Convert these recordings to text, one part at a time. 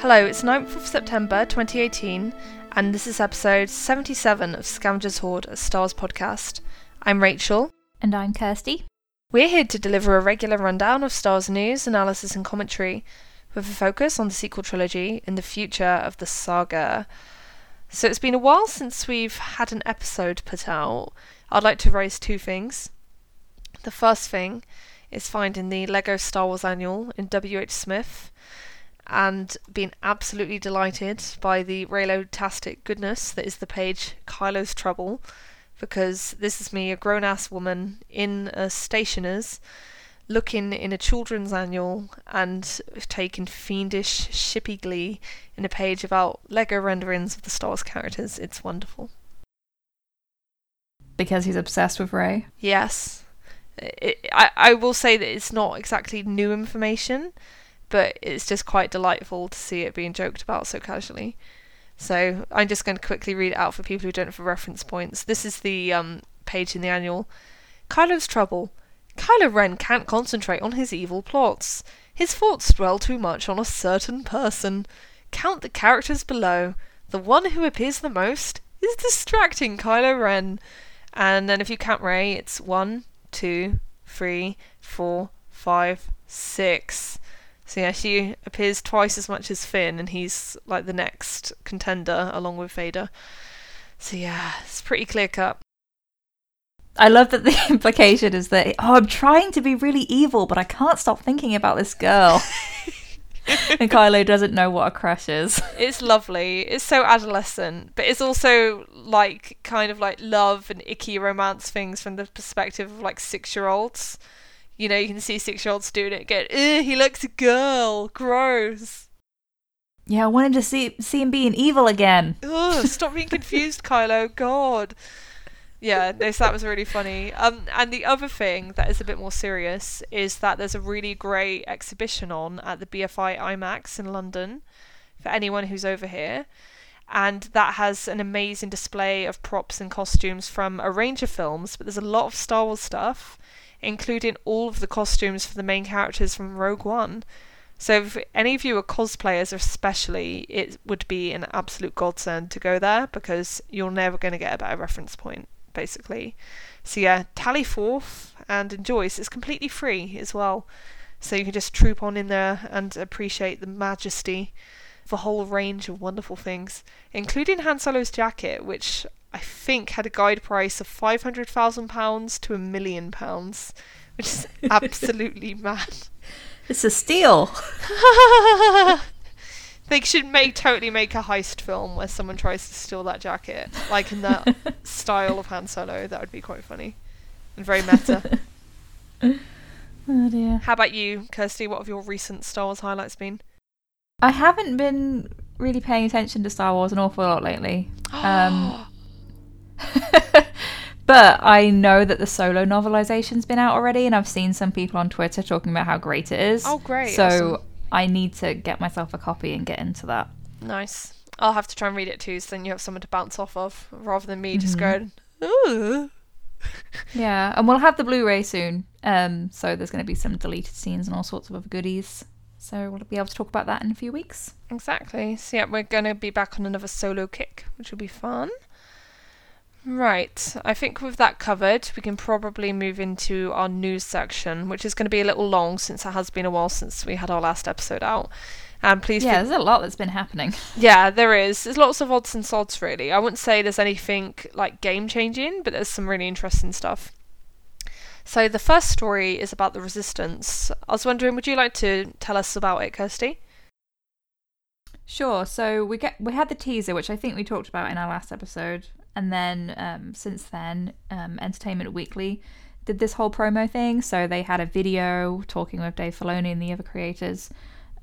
Hello, it's 9th of September 2018, and this is episode 77 of Scavengers Hoard, a Star Wars podcast. I'm Rachel. And I'm Kirsty. We're here to deliver a regular rundown of Star Wars news, analysis, and commentary, with a focus on the sequel trilogy and the future of the saga. So it's been a while since we've had an episode put out. I'd like to raise two things. The first thing is finding the Lego Star Wars Annual in W.H. Smith and been absolutely delighted by the Reylo-tastic goodness that is the page Kylo's Trouble, because this is me, a grown ass woman, in a stationer's, looking in a children's annual and taking fiendish, shippy glee in a page about Lego renderings of the Star Wars characters. It's wonderful. Because he's obsessed with Rey? Yes. It, I, I will say that it's not exactly new information but it's just quite delightful to see it being joked about so casually. So I'm just going to quickly read it out for people who don't have reference points. This is the um, page in the annual. Kylo's trouble. Kylo Ren can't concentrate on his evil plots. His thoughts dwell too much on a certain person. Count the characters below. The one who appears the most is distracting Kylo Ren. And then if you count Rey, it's one, two, three, four, five, six. So yeah, she appears twice as much as Finn, and he's like the next contender along with Vader. So yeah, it's pretty clear cut. I love that the implication is that oh, I'm trying to be really evil, but I can't stop thinking about this girl. and Kylo doesn't know what a crush is. It's lovely. It's so adolescent, but it's also like kind of like love and icky romance things from the perspective of like six year olds. You know, you can see six year olds doing it again. he looks a girl. Gross. Yeah, I wanted to see see him being evil again. Ugh, stop being confused, Kylo. God. Yeah, no, so that was really funny. Um, and the other thing that is a bit more serious is that there's a really great exhibition on at the BFI IMAX in London for anyone who's over here. And that has an amazing display of props and costumes from a range of films, but there's a lot of Star Wars stuff including all of the costumes for the main characters from Rogue One. So if any of you are cosplayers especially, it would be an absolute godsend to go there because you're never going to get a better reference point, basically. So yeah, tally forth and enjoy. So it's completely free as well. So you can just troop on in there and appreciate the majesty of a whole range of wonderful things, including Han Solo's jacket, which I think had a guide price of five hundred thousand pounds to a million pounds, which is absolutely mad. It's a steal. they should make totally make a heist film where someone tries to steal that jacket, like in that style of Han Solo. That would be quite funny and very meta. oh dear. How about you, Kirsty? What have your recent Star Wars highlights been? I haven't been really paying attention to Star Wars an awful lot lately. Um, but I know that the solo novelization's been out already, and I've seen some people on Twitter talking about how great it is. Oh, great. So awesome. I need to get myself a copy and get into that. Nice. I'll have to try and read it too, so then you have someone to bounce off of rather than me mm-hmm. just going, Ooh. yeah, and we'll have the Blu ray soon. Um, so there's going to be some deleted scenes and all sorts of other goodies. So we'll be able to talk about that in a few weeks. Exactly. So yeah, we're going to be back on another solo kick, which will be fun. Right, I think with that covered, we can probably move into our news section, which is going to be a little long since it has been a while since we had our last episode out. And please, yeah, there's a lot that's been happening. Yeah, there is. There's lots of odds and sods, really. I wouldn't say there's anything like game changing, but there's some really interesting stuff. So the first story is about the Resistance. I was wondering, would you like to tell us about it, Kirsty? Sure. So we get we had the teaser, which I think we talked about in our last episode, and then um, since then, um, Entertainment Weekly did this whole promo thing. So they had a video talking with Dave Filoni and the other creators,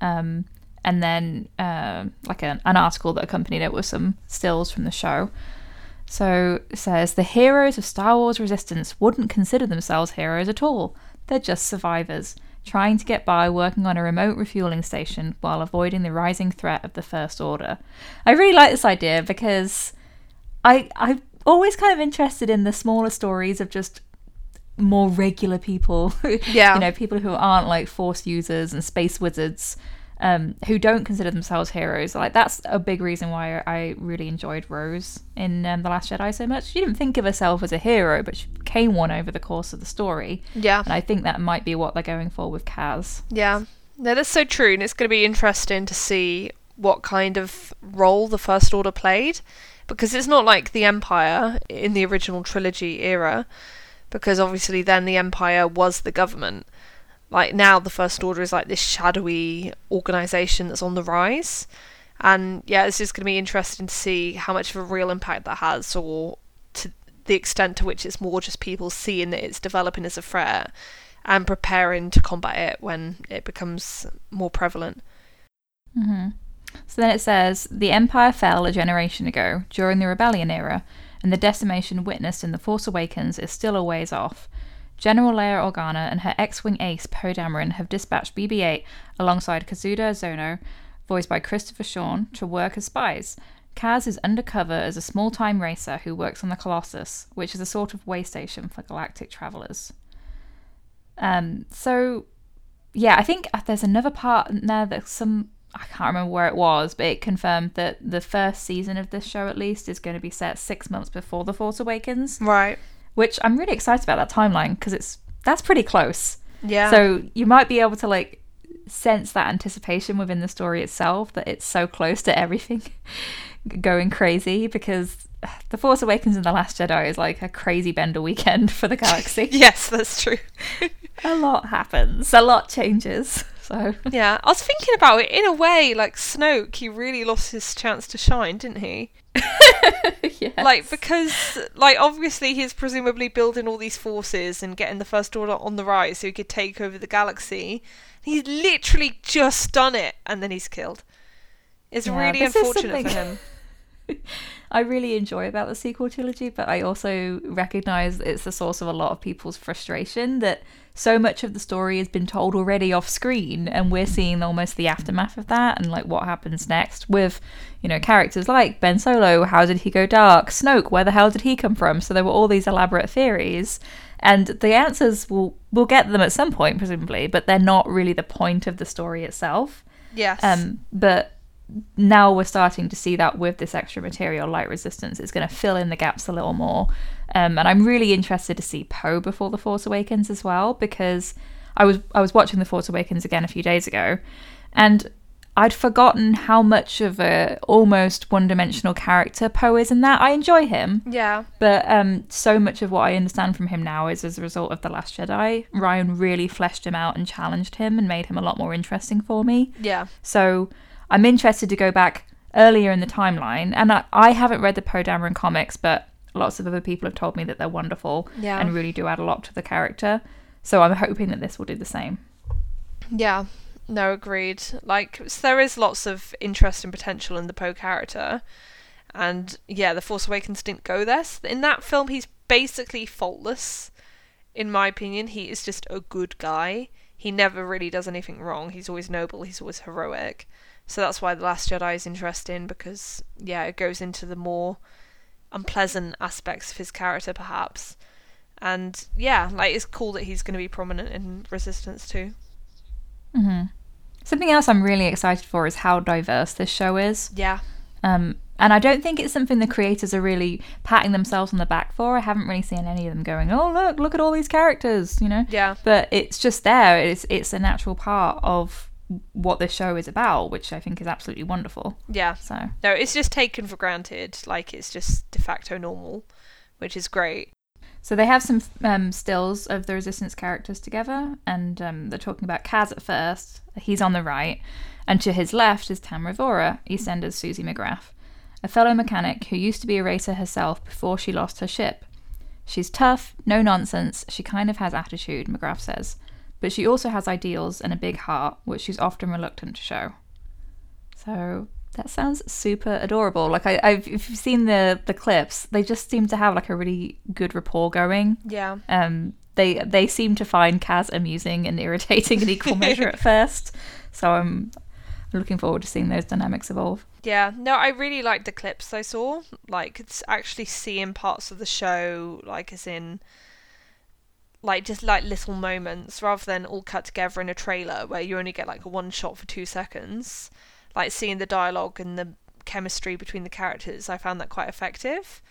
um, and then uh, like an, an article that accompanied it with some stills from the show. So says the heroes of Star Wars Resistance wouldn't consider themselves heroes at all. They're just survivors, trying to get by working on a remote refueling station while avoiding the rising threat of the First Order. I really like this idea because I I'm always kind of interested in the smaller stories of just more regular people. Yeah. you know, people who aren't like force users and space wizards. um, who don't consider themselves heroes. Like that's a big reason why I really enjoyed Rose in um, the Last Jedi so much. She didn't think of herself as a hero, but she became one over the course of the story. Yeah. And I think that might be what they're going for with Kaz. Yeah. No, that's so true, and it's going to be interesting to see what kind of role the First Order played, because it's not like the Empire in the original trilogy era, because obviously then the Empire was the government. Like now, the First Order is like this shadowy organization that's on the rise, and yeah, it's just going to be interesting to see how much of a real impact that has, or to the extent to which it's more just people seeing that it's developing as a threat and preparing to combat it when it becomes more prevalent. Mm hmm So then it says the Empire fell a generation ago during the Rebellion era, and the decimation witnessed in The Force Awakens is still a ways off. General Leia Organa and her X-wing ace Poe Dameron have dispatched BB-8 alongside Kazuda Xiono, voiced by Christopher Sean, to work as spies. Kaz is undercover as a small-time racer who works on the Colossus, which is a sort of way station for galactic travelers. Um, so yeah, I think uh, there's another part in there that some I can't remember where it was, but it confirmed that the first season of this show at least is going to be set six months before The Force Awakens, Right. which I'm really excited about that timeline because it's that's pretty close. Yeah. So you might be able to like sense that anticipation within the story itself that it's so close to everything going crazy because The Force Awakens and The Last Jedi is like a crazy bender weekend for the galaxy. yes, that's true. a lot happens, a lot changes. So yeah, I was thinking about it in a way. Like Snoke, he really lost his chance to shine, didn't he? yeah. Like because, like obviously, he's presumably building all these forces and getting the First Order on the rise so he could take over the galaxy. He's literally just done it, and then he's killed. It's Yeah, really unfortunate for him. I really enjoy about the sequel trilogy, but I also recognize it's the source of a lot of people's frustration that so much of the story has been told already off screen, and we're seeing almost the aftermath of that and like what happens next with, you know, characters like Ben Solo. How did he go dark? Snoke, where the hell did he come from? So there were all these elaborate theories, and the answers will we'll get them at some point, presumably, but they're not really the point of the story itself. Yes. Um, but now we're starting to see that with this extra material, light resistance, it's going to fill in the gaps a little more. Um, and I'm really interested to see Poe before the Force Awakens as well because I was I was watching the Force Awakens again a few days ago, and I'd forgotten how much of a almost one-dimensional character Poe is in that. I enjoy him, yeah. but um, so much of what I understand from him now is as a result of The Last Jedi. Ryan really fleshed him out and challenged him and made him a lot more interesting for me. Yeah. So I'm interested to go back earlier in the timeline. And I, I haven't read the Poe Dameron comics, but lots of other people have told me that they're wonderful Yeah. and really do add a lot to the character. So I'm hoping that this will do the same. Yeah, no, agreed. Like, so there is lots of interest and potential in the Poe character, and yeah, The Force Awakens didn't go there. In that film, he's basically faultless. In my opinion, he is just a good guy. He never really does anything wrong. He's always noble. He's always heroic. So that's why The Last Jedi is interesting because yeah, it goes into the more unpleasant aspects of his character, perhaps. And yeah, like it's cool that he's going to be prominent in Resistance too. hmm Something else I'm really excited for is how diverse this show is. Yeah. Um, and I don't think it's something the creators are really patting themselves on the back for. I haven't really seen any of them going, "Oh, look, look at all these characters," you know. Yeah. But it's just there. It's it's a natural part of what this show is about, which I think is absolutely wonderful. Yeah. So No, it's just taken for granted. Like it's just de facto normal, which is great. So they have some um, stills of the Resistance characters together, and um, they're talking about Kaz at first. He's on the right, and to his left is Tamara Ryvora, EastEnders Suzie McGrath, a fellow mechanic who used to be a racer herself before she lost her ship. She's tough, no nonsense, she kind of has attitude, McGrath says, but she also has ideals and a big heart, which she's often reluctant to show. So that sounds super adorable. Like I, I've if you've seen the the clips, they just seem to have like a really good rapport going. Yeah. Um, they they seem to find Kaz amusing and irritating in equal measure at first. So I'm looking forward to seeing those dynamics evolve. Yeah. No, I really liked the clips I saw. Like it's actually seeing parts of the show, like as in like just like little moments rather than all cut together in a trailer where you only get like a one shot for two seconds. Like seeing the dialogue and the chemistry between the characters, I found that quite effective.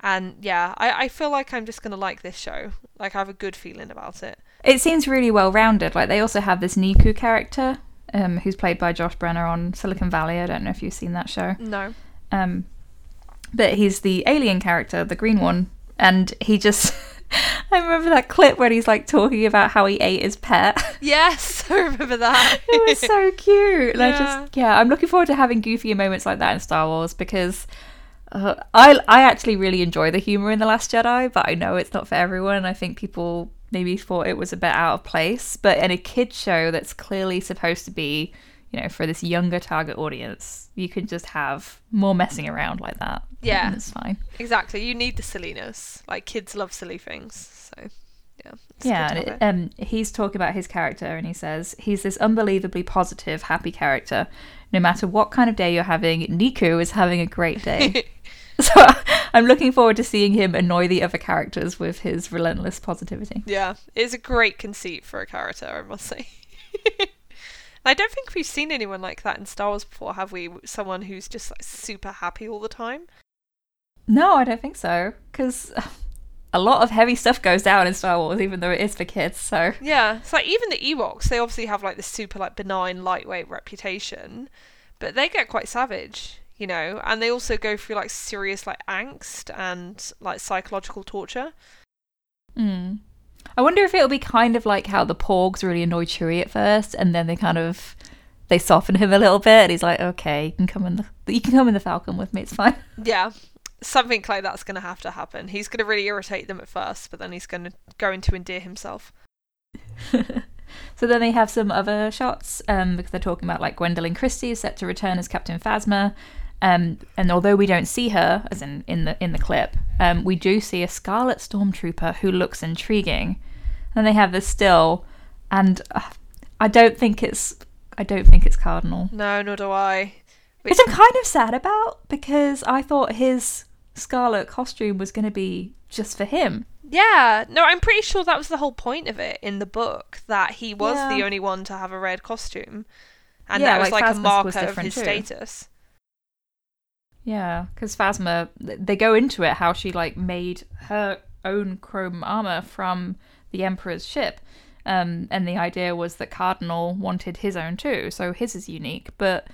And yeah, I, I feel like I'm just gonna like this show. Like I have a good feeling about it. It seems really well rounded. Like they also have this Neeku character, um, who's played by Josh Brener on Silicon Valley. I don't know if you've seen that show. No. Um, but he's the alien character, the green one, and he just. I remember that clip where he's like talking about how he ate his pet. Yes, I remember that. it was so cute. And I Yeah. just yeah, I'm looking forward to having goofier moments like that in Star Wars because uh, I I actually really enjoy the humor in the Last Jedi, but I know it's not for everyone. I think people maybe thought it was a bit out of place, but in a kids show that's clearly supposed to be, you know, for this younger target audience, you can just have more messing around like that. Yeah. it's fine. exactly. You need the silliness. Like kids love silly things. Yeah. yeah, and to it, have it. um, he's talking about his character, and he says he's this unbelievably positive, happy character. No matter what kind of day you're having, Neeku is having a great day. so I'm looking forward to seeing him annoy the other characters with his relentless positivity. Yeah, it's a great conceit for a character, I must say. I don't think we've seen anyone like that in Star Wars before, have we? Someone who's just like super happy all the time. No, I don't think so, because a lot of heavy stuff goes down in Star Wars, even though it is for kids. So Yeah, it's like even the Ewoks, they obviously have like this super like benign, lightweight reputation, but they get quite savage, you know, and they also go through like serious like angst and like psychological torture. Mm. I wonder if it'll be kind of like how the Porgs really annoy Chewie at first, and then they kind of they soften him a little bit, and he's like, "Okay, you can come in the you can come in the Falcon with me. It's fine." Yeah, something like that's going to have to happen. He's going to really irritate them at first, but then he's going to go into endear himself. so then they have some other shots um, because they're talking about like Gwendoline Christie is set to return as Captain Phasma. Um, and although we don't see her, as in in the in the clip, um, we do see a Scarlet Stormtrooper who looks intriguing. And they have this still, and uh, I don't think it's I don't think it's Cardinal. No, nor do I. Which I'm kind of sad about because I thought his Scarlet costume was going to be just for him. Yeah, no, I'm pretty sure that was the whole point of it in the book that he was the only one to have a red costume, and Yeah, that was like like, a marker of his too. status. Yeah, because Phasma, they go into it how she like made her own chrome armor from the Emperor's ship, um, and the idea was that Cardinal wanted his own too, so his is unique. But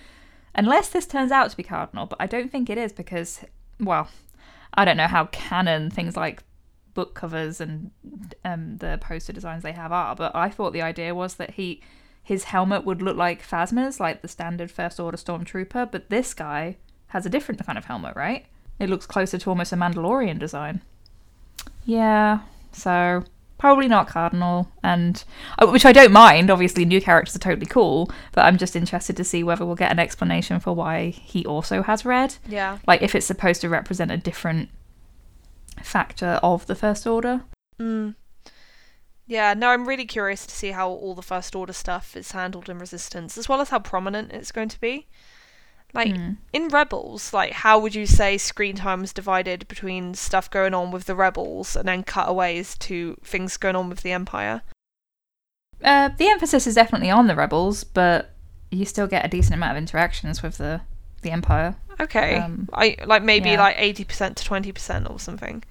unless this turns out to be Cardinal, but I don't think it is because, well, I don't know how canon things like book covers and um, the poster designs they have are, but I thought the idea was that he his helmet would look like Phasma's, like the standard First Order Stormtrooper, but this guy has a different kind of helmet, right? It looks closer to almost a Mandalorian design. Yeah, so probably not Cardinal, and uh, which I don't mind. Obviously, new characters are totally cool, but I'm just interested to see whether we'll get an explanation for why he also has red. Yeah. Like if it's supposed to represent a different factor of the First Order. Mm. Yeah, no, I'm really curious to see how all the First Order stuff is handled in Resistance, as well as how prominent it's going to be. Like, Hmm. in Rebels, like, how would you say screen time is divided between stuff going on with the Rebels and then cutaways to things going on with the Empire? Uh, the emphasis is definitely on the rebels, but you still get a decent amount of interactions with the the Empire. Okay. Um, I like maybe yeah. like 80% to 20% or something.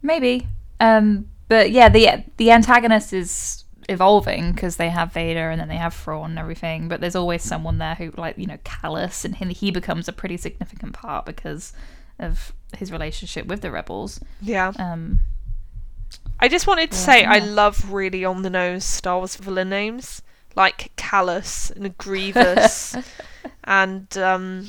Maybe. Um, but yeah, the the antagonist is evolving because they have Vader and then they have Thrawn and everything. But there's always someone there who, like you know, Kallus, and he, he becomes a pretty significant part because of his relationship with the rebels. Yeah. Um, I just wanted to Yeah, say I love really on the nose Star Wars villain names like Kallus and Grievous and um,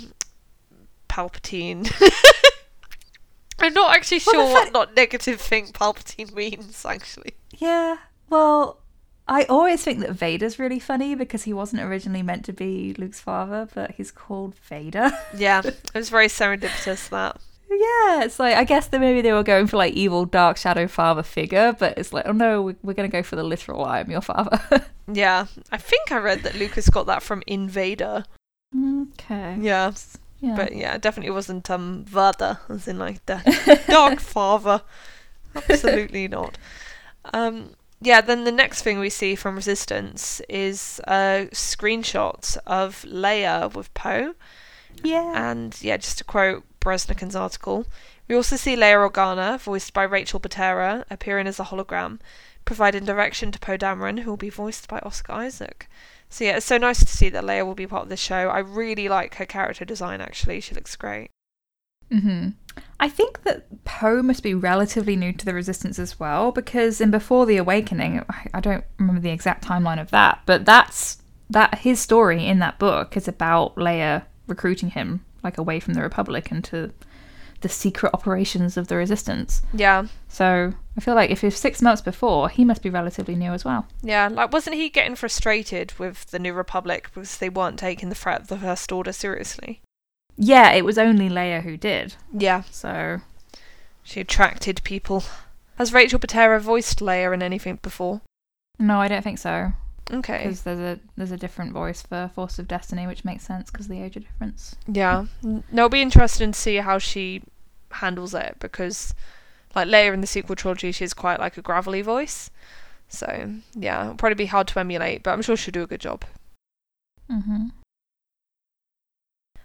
Palpatine. I'm not actually Well, sure what not negative thing Palpatine means actually. yeah. Well, I always think that Vader's really funny because he wasn't originally meant to be Luke's father, but he's called Vader. Yeah, it was very serendipitous that. Yeah, it's like I guess that maybe they were going for like evil dark shadow father figure, but it's like oh no, we- we're gonna go for the literal I am your father. Yeah, I think I read that Lucas got that from Invader. okay. Yeah, Yeah. but yeah, definitely wasn't um Vada, as in like the dog father. Absolutely not. Um, yeah, then the next thing we see from Resistance is a screenshot of Leia with Poe. Yeah. And yeah, just to quote Breznican's article, we also see Leia Organa, voiced by Rachel Butera, appearing as a hologram, providing direction to Poe Dameron, who will be voiced by Oscar Isaac. So yeah, it's so nice to see that Leia will be part of this show. I really like her character design. Actually, she looks great. Hmm I think that Poe must be relatively new to the Resistance as well, because in Before the Awakening, I- I don't remember the exact timeline of that, but that's that his story in that book is about Leia recruiting him like away from the Republic into the secret operations of the Resistance. Yeah, So I feel like if it's six months before, he must be relatively new as well. yeah. Like, wasn't he getting frustrated with the New Republic because they weren't taking the threat of the First Order seriously? Yeah, it was only Leia who did. Yeah, So she attracted people. Has Rachel Butera voiced Leia in anything before? no, I don't think so. Okay. Because there's a there's a different voice for Force of Destiny, which makes sense because the age of difference. Yeah. No, it'll be interesting to see how she handles it because, like Leia in the sequel trilogy, she's quite like a gravelly voice. So yeah, it'll probably be hard to emulate, but I'm sure she'll do a good job. Mm-hmm.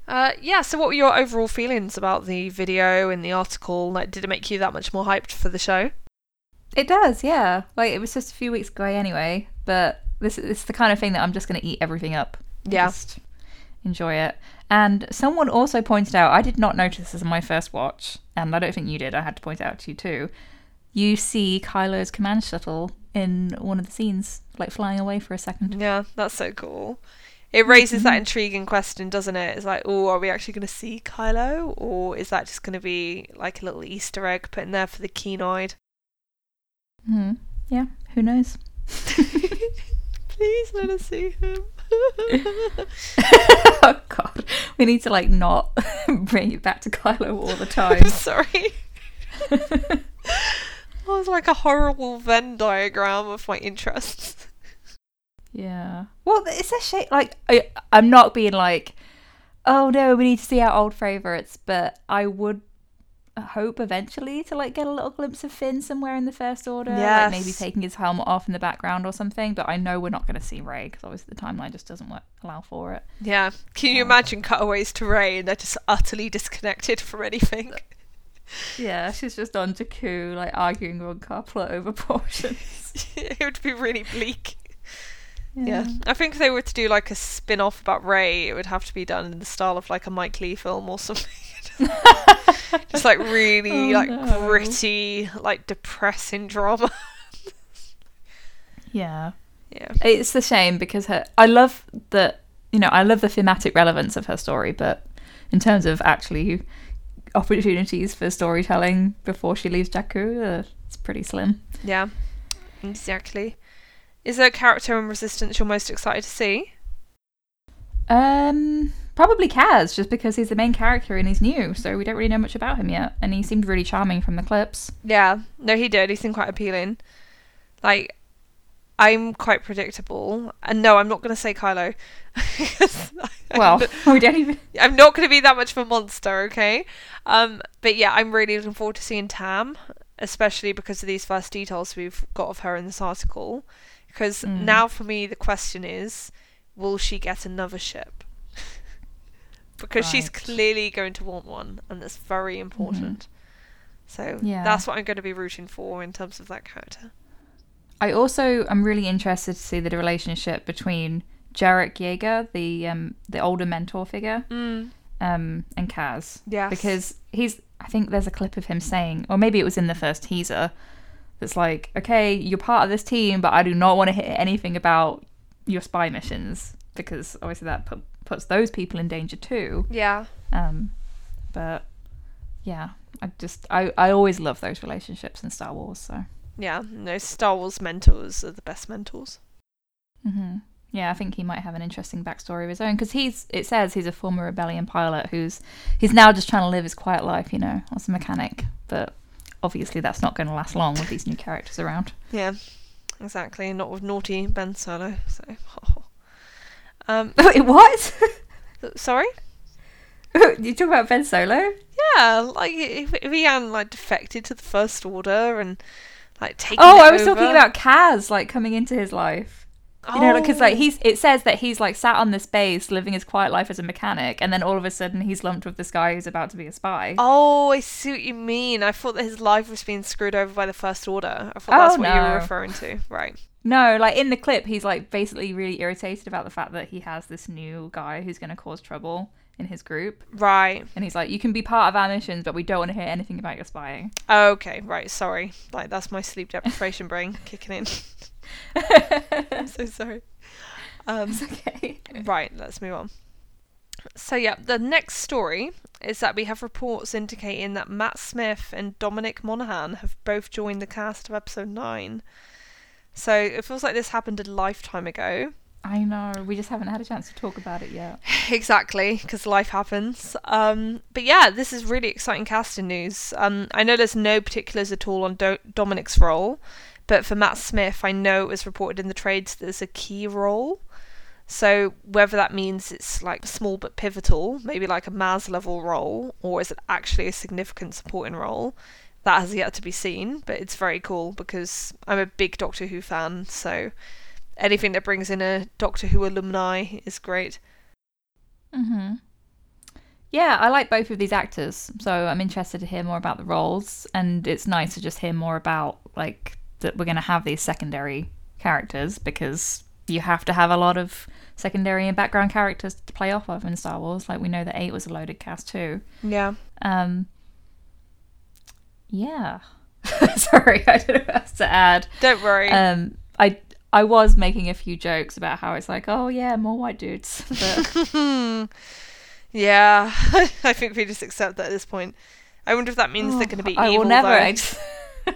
Uh, yeah. So, what were your overall feelings about the video and the article? Like, did it make you that much more hyped for the show? It does, yeah. Like it was just a few weeks away anyway, but this is the kind of thing that I'm just going to eat everything up. Yeah. Just enjoy it. And someone also pointed out, I did not notice this in my first watch, and I don't think you did. I had to point it out to you too. You see Kylo's command shuttle in one of the scenes, like flying away for a second. Yeah, that's so cool. It raises that Mhm. intriguing question, doesn't it? It's like, oh, are we actually going to see Kylo, or is that just going to be like a little Easter egg put in there for the keen-eyed? Hmm. Yeah, who knows? Please let us see him. oh god, we need to like not bring it back to Kylo all the time. I'm sorry. That was like a horrible Venn diagram of my interests. Yeah. Well, it's a shame. Like, I, I'm not being like, oh no, we need to see our old favorites, but I would hope eventually to like get a little glimpse of Finn somewhere in the First Order, like maybe taking his helmet off in the background or something. But I know we're not going to see Rey because obviously the timeline just doesn't work, allow for it. Yeah. Can you Yeah. imagine cutaways to Rey and they're just utterly disconnected from anything? Yeah, she's just on Jakku, like arguing Unkar Plutt over portions. it would be really bleak. Yeah. I think if they were to do like a spin off about Rey, it would have to be done in the style of like a Mike Leigh film or something. just like really Oh, like no. gritty, like depressing drama. yeah. yeah. It's a shame because her I love the you know, I love the thematic relevance of her story, but in terms of actually opportunities for storytelling before she leaves Jakku, uh, it's pretty slim. Yeah. Exactly. Is there a character in Resistance you're most excited to see? Um probably Kaz, just because he's the main character and he's new, so we don't really know much about him yet. And he seemed really charming from the clips. Yeah. No, he did. He seemed quite appealing. Like, I'm quite predictable. And no, I'm not going to say Kylo. Well, we don't even I'm not going to be that much of a monster, okay? Um, but yeah, I'm really looking forward to seeing Tam, especially because of these first details we've got of her in this article. Because Mm. now for me, the question is, will she get another ship? because she's clearly going to want one, and that's very important. So Yeah. that's what I'm going to be rooting for in terms of that character. I also am really interested to see the relationship between Jarek Yeager, the um the older mentor figure, Mm. um, and Kaz. Yes. Because he's I think there's a clip of him saying, or maybe it was in the first teaser, that's like, okay, you're part of this team, but I do not want to hear anything about your spy missions because obviously that put, puts those people in danger too. Yeah. Um, but yeah, I just I I always love those relationships in Star Wars. So Yeah. No, Star Wars mentors are the best mentors. hmm yeah, I think he might have an interesting backstory of his own because he's it says he's a former rebellion pilot who's he's now just trying to live his quiet life, you know, as a mechanic. But obviously that's not going to last long with these new characters around. Yeah, exactly. Not with naughty Ben Solo. So, um, Wait, what? sorry. you talk about Ben Solo? Yeah, like if, if he hadn't like defected to the First Order and like taking. Oh, I was talking about Kaz like coming into his life. You know, because like Oh. he's it says that he's like sat on this base living his quiet life as a mechanic, and then all of a sudden he's lumped with this guy who's about to be a spy. Oh, I see what you mean. I thought that his life was being screwed over by the First Order. I thought that's Oh, what you were referring to. Right. No, like in the clip, he's like basically really irritated about the fact that he has this new guy who's going to cause trouble in his group, Right. and he's like, "You can be part of our missions, but we don't want to hear anything about your spying." Okay, right, sorry. Like that's my sleep deprivation brain kicking in. I'm so sorry. Um, It's okay. right, let's move on. So yeah, the next story is that we have reports indicating that Matt Smith and Dominic Monaghan have both joined the cast of episode nine. So it feels like this happened a lifetime ago. I know. We just haven't had a chance to talk about it yet. Exactly, because life happens. Um, but yeah, this is really exciting casting news. Um, I know there's no particulars at all on Do- Dominic's role, but for Matt Smith, I know it was reported in the trades that there's a key role. So whether that means it's like small but pivotal, maybe like a Maz level role, or is it actually a significant supporting role? That has yet to be seen, but it's very cool because I'm a big Doctor Who fan, so anything that brings in a Doctor Who alumni is great. Mm-hmm. Yeah, I like both of these actors, so I'm interested to hear more about the roles, and it's nice to just hear more about like that we're going to have these secondary characters because you have to have a lot of secondary and background characters to play off of in Star Wars. Like we know that eight was a loaded cast too. Yeah. Um, yeah. Sorry, I don't know what else to add. Don't worry. Um, I I was making a few jokes about how it's like, oh yeah, more white dudes, but yeah, I think we just accept that at this point. I wonder if that means they're going to be Oh, I evil. will never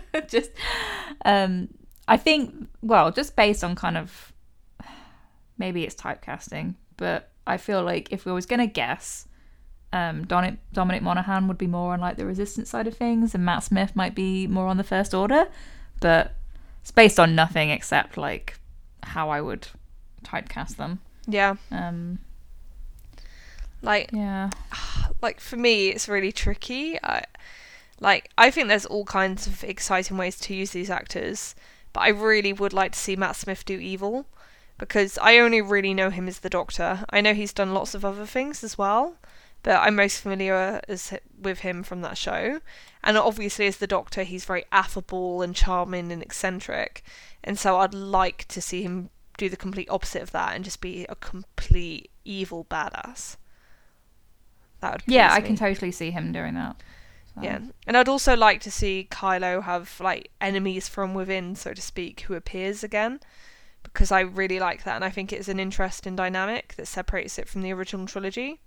just um I think well, just based on kind of maybe it's typecasting, but I feel like if we was gonna guess, um Dominic, Dominic Monaghan would be more on like the resistance side of things and Matt Smith might be more on the first order. But it's based on nothing except like how I would typecast them. Yeah, Um like yeah. like for me, it's really tricky. I like I think there's all kinds of exciting ways to use these actors, but I really would like to see Matt Smith do evil because I only really know him as the Doctor. I know he's done lots of other things as well, but I'm most familiar as with him from that show. And obviously, as the Doctor, he's very affable and charming and eccentric, and so I'd like to see him do the complete opposite of that and just be a complete evil badass. That would be Yeah, I me. can totally see him doing that. So. Yeah, um, and I'd also like to see Kylo have like enemies from within, so to speak, who appears again, because I really like that, and I think it's an interesting dynamic that separates it from the original trilogy,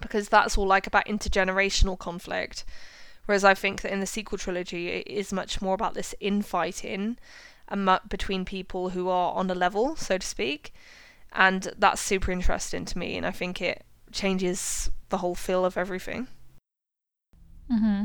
because that's all like about intergenerational conflict, whereas I think that in the sequel trilogy it is much more about this infighting, and between people who are on a level, so to speak, and that's super interesting to me, and I think it changes the whole feel of everything. Hmm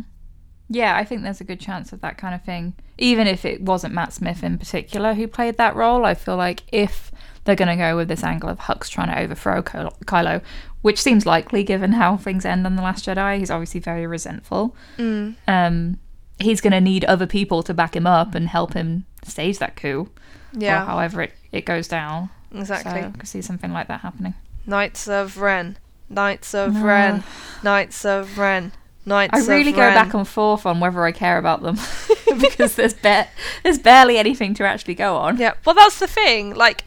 Yeah, I think there's a good chance of that kind of thing. Even if it wasn't Matt Smith in particular who played that role, I feel like if they're going to go with this angle of Hux trying to overthrow Kylo, Kylo, which seems likely given how things end on The Last Jedi, he's obviously very resentful. Mm. Um, he's going to need other people to back him up and help him stage that coup, Yeah. however it, it goes down. Exactly. So I could see something like that happening. Knights of Ren. Knights of No. Ren. Knights of Ren. Knights I really go Ren. back and forth on whether I care about them because there's ba- there's barely anything to actually go on. Yeah, well, that's the thing. Like,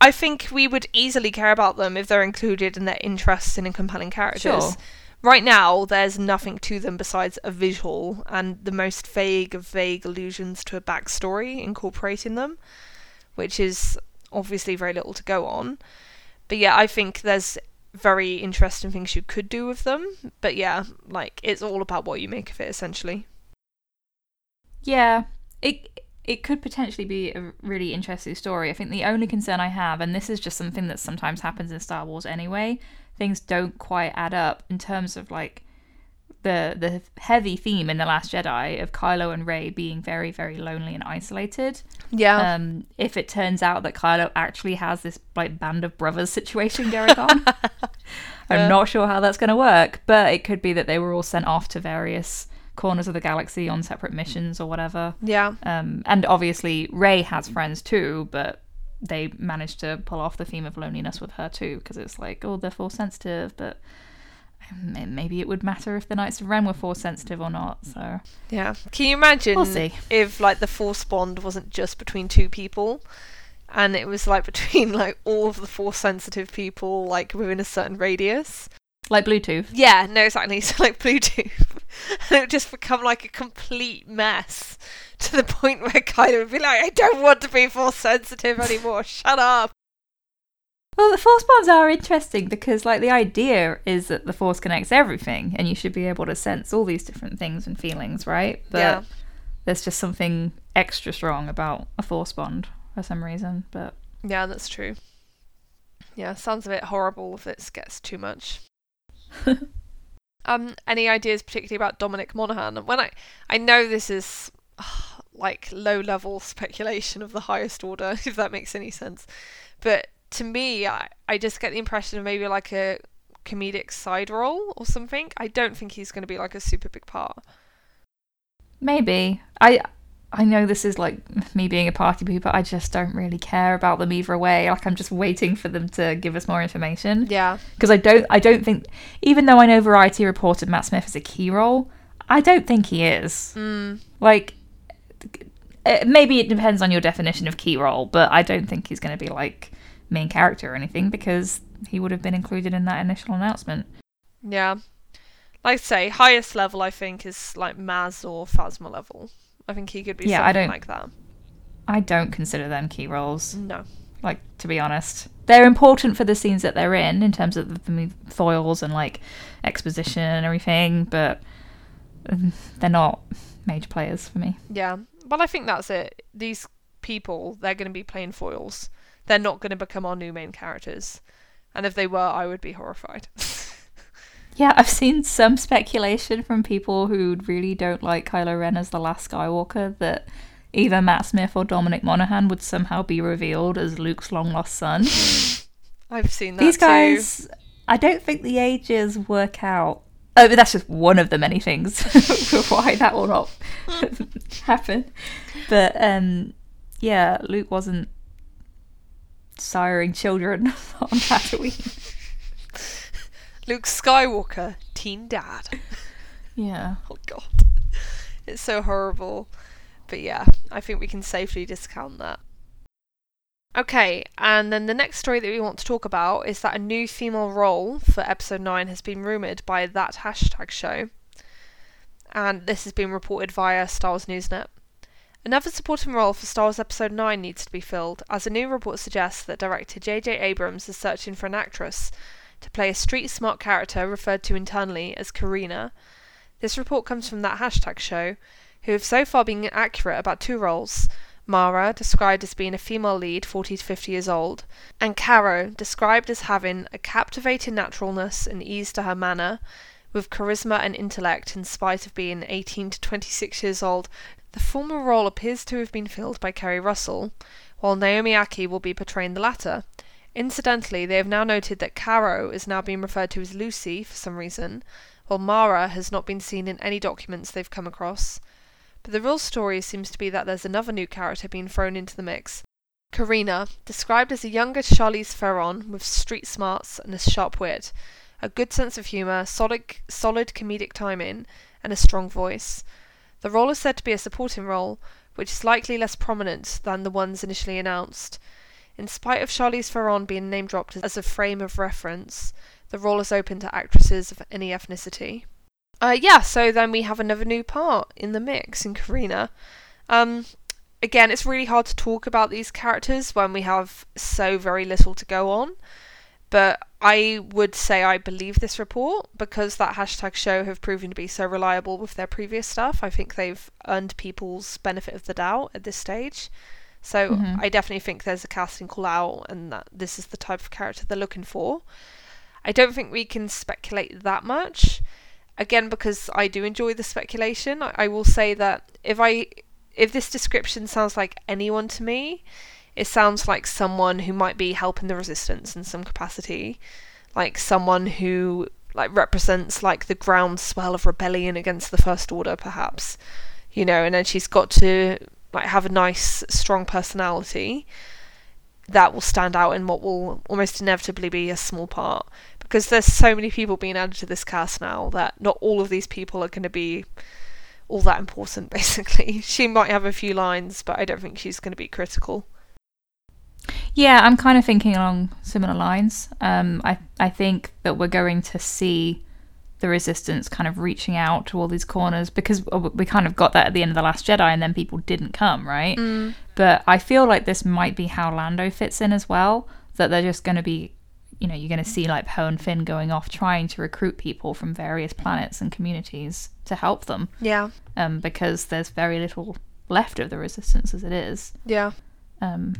I think we would easily care about them if they're included and they're interesting and compelling characters. Sure. Right now, there's nothing to them besides a visual and the most vague of vague allusions to a backstory incorporating them, which is obviously very little to go on. But yeah, I think there's very interesting things you could do with them. But yeah, like it's all about what you make of it essentially. Yeah, it it could potentially be a really interesting story. I think the only concern I have, and this is just something that sometimes happens in Star Wars anyway, things don't quite add up in terms of like the the heavy theme in the Last Jedi of Kylo and Rey being very very lonely and isolated. Yeah. Um, if it turns out that Kylo actually has this like band of brothers situation going on, I'm Yeah. not sure how that's going to work. But it could be that they were all sent off to various corners of the galaxy on separate missions or whatever. Yeah. Um, and obviously, Rey has friends too, but they managed to pull off the theme of loneliness with her too, because it's like, oh, they're force sensitive, but maybe it would matter if the Knights of Ren were force sensitive or not. So Yeah. Can you imagine we'll see. if like the force bond wasn't just between two people and it was like between like all of the force sensitive people like within a certain radius? Like Bluetooth. Yeah, no, exactly. So like Bluetooth. and it would just become like a complete mess to the point where Kylo would be like, I don't want to be force sensitive anymore. Shut up. Well, the force bonds are interesting because, like, the idea is that the force connects everything, and you should be able to sense all these different things and feelings, right? But Yeah. there's just something extra strong about a force bond for some reason. But Yeah, that's true. Yeah, sounds a bit horrible if it gets too much. um, any ideas particularly about Dominic Monaghan? When I I know this is like low level speculation of the highest order, if that makes any sense. But to me, I, I just get the impression of maybe like a comedic side role or something. I don't think he's going to be like a super big part. maybe I. I know this is like me being a party pooper. I just don't really care about them either way. Like I'm just waiting for them to give us more information. Yeah, because I don't I don't think even though I know Variety reported Matt Smith as a key role, I don't think he is. mm, Like uh, maybe it depends on your definition of key role, but I don't think he's going to be like main character or anything because he would have been included in that initial announcement. yeah. Like I say, highest level I think is like Maz or Phasma level. I think he could be Yeah, I something don't- like that. I don't consider them key roles, No. like to be honest. They're important for the scenes that they're in in terms of the foils and like exposition and everything, but um, they're not major players for me. Yeah, but I think that's it. These people, they're going to be playing foils. They're not going to become our new main characters. And if they were, I would be horrified. Yeah, I've seen some speculation from people who really don't like Kylo Ren as the last Skywalker that either Matt Smith or Dominic Monaghan would somehow be revealed as Luke's long lost son. I've seen that These too. guys, I don't think the ages work out. Oh, but that's just one of the many things for why that will not happen. But um, yeah, Luke wasn't siring children on Tatooine. Luke Skywalker, teen dad. Yeah. Oh god. It's so horrible. But yeah, I think we can safely discount that. Okay, and then the next story that we want to talk about is that a new female role for episode 9 has been rumoured by that hashtag show. And this has been reported via Wars Newsnet. Another supporting role for Star Wars Episode 9 needs to be filled, as a new report suggests that director J.J. Abrams is searching for an actress to play a street smart character referred to internally as Karina. This report comes from that hashtag show, who have so far been accurate about two roles Mara, described as being a female lead, 40 to 50 years old, and Caro, described as having a captivating naturalness and ease to her manner, with charisma and intellect in spite of being 18 to 26 years old. The former role appears to have been filled by Keri Russell, while Naomi Ackie will be portraying the latter. Incidentally, they have now noted that Caro is now being referred to as Lucy for some reason, while Mara has not been seen in any documents they've come across. But the real story seems to be that there's another new character being thrown into the mix. Karina, described as a younger Charlize Theron with street smarts and a sharp wit, a good sense of humour, solid, solid comedic timing, and a strong voice. The role is said to be a supporting role, which is likely less prominent than the ones initially announced. In spite of Charlize Theron being name dropped as a frame of reference, the role is open to actresses of any ethnicity. Uh, yeah, so then we have another new part in the mix in Karina. Um, again, it's really hard to talk about these characters when we have so very little to go on. But I would say I believe this report because that hashtag show have proven to be so reliable with their previous stuff. I think they've earned people's benefit of the doubt at this stage. So Mhm. I definitely think there's a casting call out and that this is the type of character they're looking for. I don't think we can speculate that much. Again, because I do enjoy the speculation, I, I will say that if I if this description sounds like anyone to me, it sounds like someone who might be helping the resistance in some capacity, like someone who like represents like the groundswell of rebellion against the First Order, perhaps, you know, and then she's got to like have a nice, strong personality that will stand out in what will almost inevitably be a small part. Because there's so many people being added to this cast now that not all of these people are going to be all that important basically. She might have a few lines but i don't think she's going to be critical Yeah, I'm kind of thinking along similar lines. Um, I I think that we're going to see the resistance kind of reaching out to all these corners because we kind of got that at the end of the Last Jedi, and then people didn't come, right? Mm. But I feel like this might be how Lando fits in as well. That they're just going to be, you know, you're going to see like Poe and Finn going off trying to recruit people from various planets and communities to help them, yeah um, because there's very little left of the resistance as it is. yeah Um,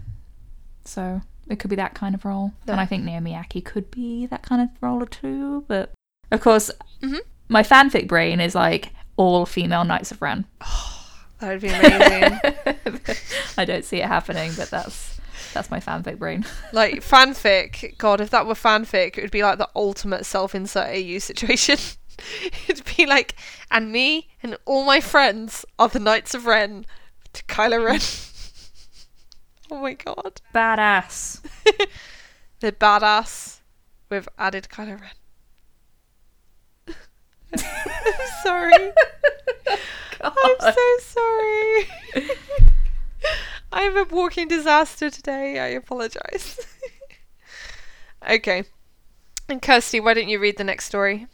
so it could be that kind of role. Yeah. And I think Naomi Ackie could be that kind of role too. But of course, Mhm. my fanfic brain is like all female Knights of Ren. that would be amazing I don't see it happening, but that's that's my fanfic brain. like fanfic god if that were fanfic it would be like the ultimate self-insert au situation it'd be like and me and all my friends are the knights of ren to kylo ren oh my god. Badass. they're badass. With added kylo ren i'm sorry. I'm so sorry. I'm a walking disaster today. I apologize. Okay. And kirsty why don't you read the next story?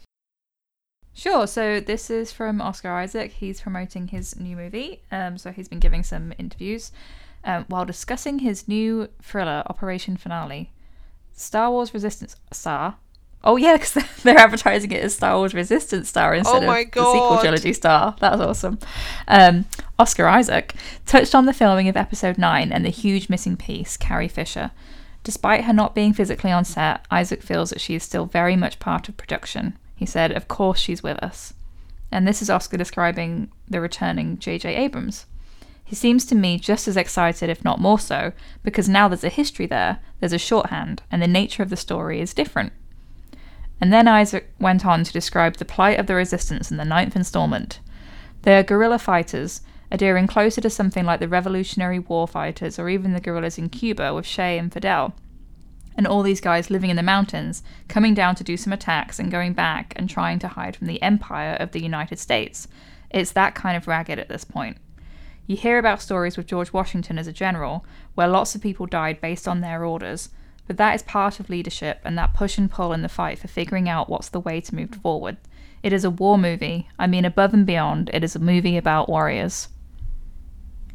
Sure. So this is from Oscar Isaac. He's promoting his new movie. Um, so he's been giving some interviews um, while discussing his new thriller, Operation Finale. Star Wars Resistance Star. Oh yeah, because they're advertising it as Star Wars Resistance Star instead Oh of the sequel trilogy Star. That's awesome. Um, Oscar Isaac touched on the filming of Episode Nine and the huge missing piece, Carrie Fisher. Despite her not being physically on set, Isaac feels that she is still very much part of production. He said, Of course she's with us. And this is Oscar describing the returning J.J. Abrams. He seems to me just as excited, if not more so, because now there's a history there, there's a shorthand, and the nature of the story is different. And then Isaac went on to describe the plight of the resistance in the ninth installment. They are guerrilla fighters, adhering closer to something like the Revolutionary War fighters or even the guerrillas in Cuba with Che and Fidel. And all these guys living in the mountains, coming down to do some attacks and going back and trying to hide from the empire of the United States. It's that kind of ragged at this point. You hear about stories with George Washington as a general, where lots of people died based on their orders, but that is part of leadership and that push and pull in the fight for figuring out what's the way to move forward. It is a war movie. I mean, above and beyond, it is a movie about warriors.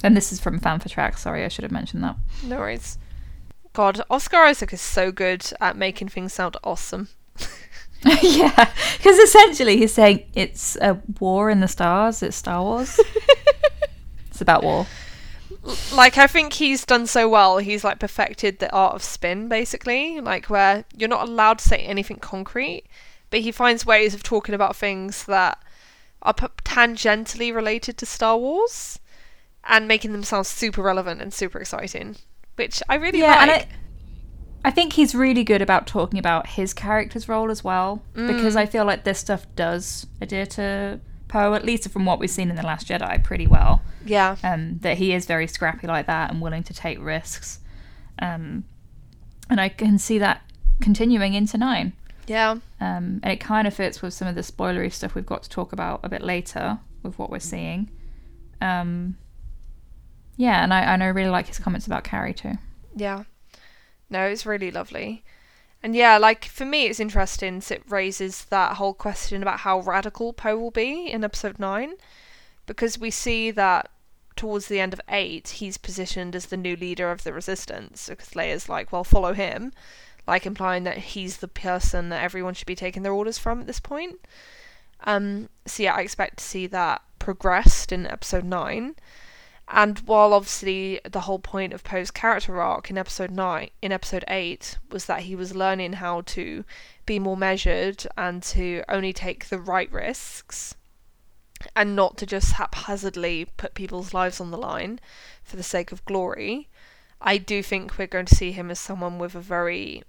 And this is from Fantha Track. Sorry, I should have mentioned that. No worries. God, Oscar Isaac is so good at making things sound awesome. yeah, because essentially he's saying it's a war in the stars. It's Star Wars. it's about war. Like I think he's done so well. He's like perfected the art of spin, basically. Like where you're not allowed to say anything concrete, but he finds ways of talking about things that are p- tangentially related to Star Wars, and making them sound super relevant and super exciting, which I really Yeah, and like. I, I think he's really good about talking about his character's role as well, because mm. I feel like this stuff does adhere to Poe, at least from what we've seen in the Last Jedi, pretty well. yeah, um, that he is very scrappy like that and willing to take risks. Um, and I can see that continuing into nine. yeah, Um, and it kind of fits with some of the spoilery stuff we've got to talk about a bit later with what we're seeing. Um, yeah, and I, and I really like his comments about Carrie too. Yeah. No, it's really lovely. And yeah, like for me, it's interesting. It raises that whole question about how radical Poe will be in episode 9. Because we see that towards the end of 8, he's positioned as the new leader of the resistance. Because Leia's like, well, follow him. Like implying that he's the person that everyone should be taking their orders from at this point. Um, so yeah, I expect to see that progressed in episode 9. And while obviously the whole point of Poe's character arc in episode nine, in episode eight, was that he was learning how to be more measured and to only take the right risks, and not to just haphazardly put people's lives on the line for the sake of glory, I do think we're going to see him as someone with a very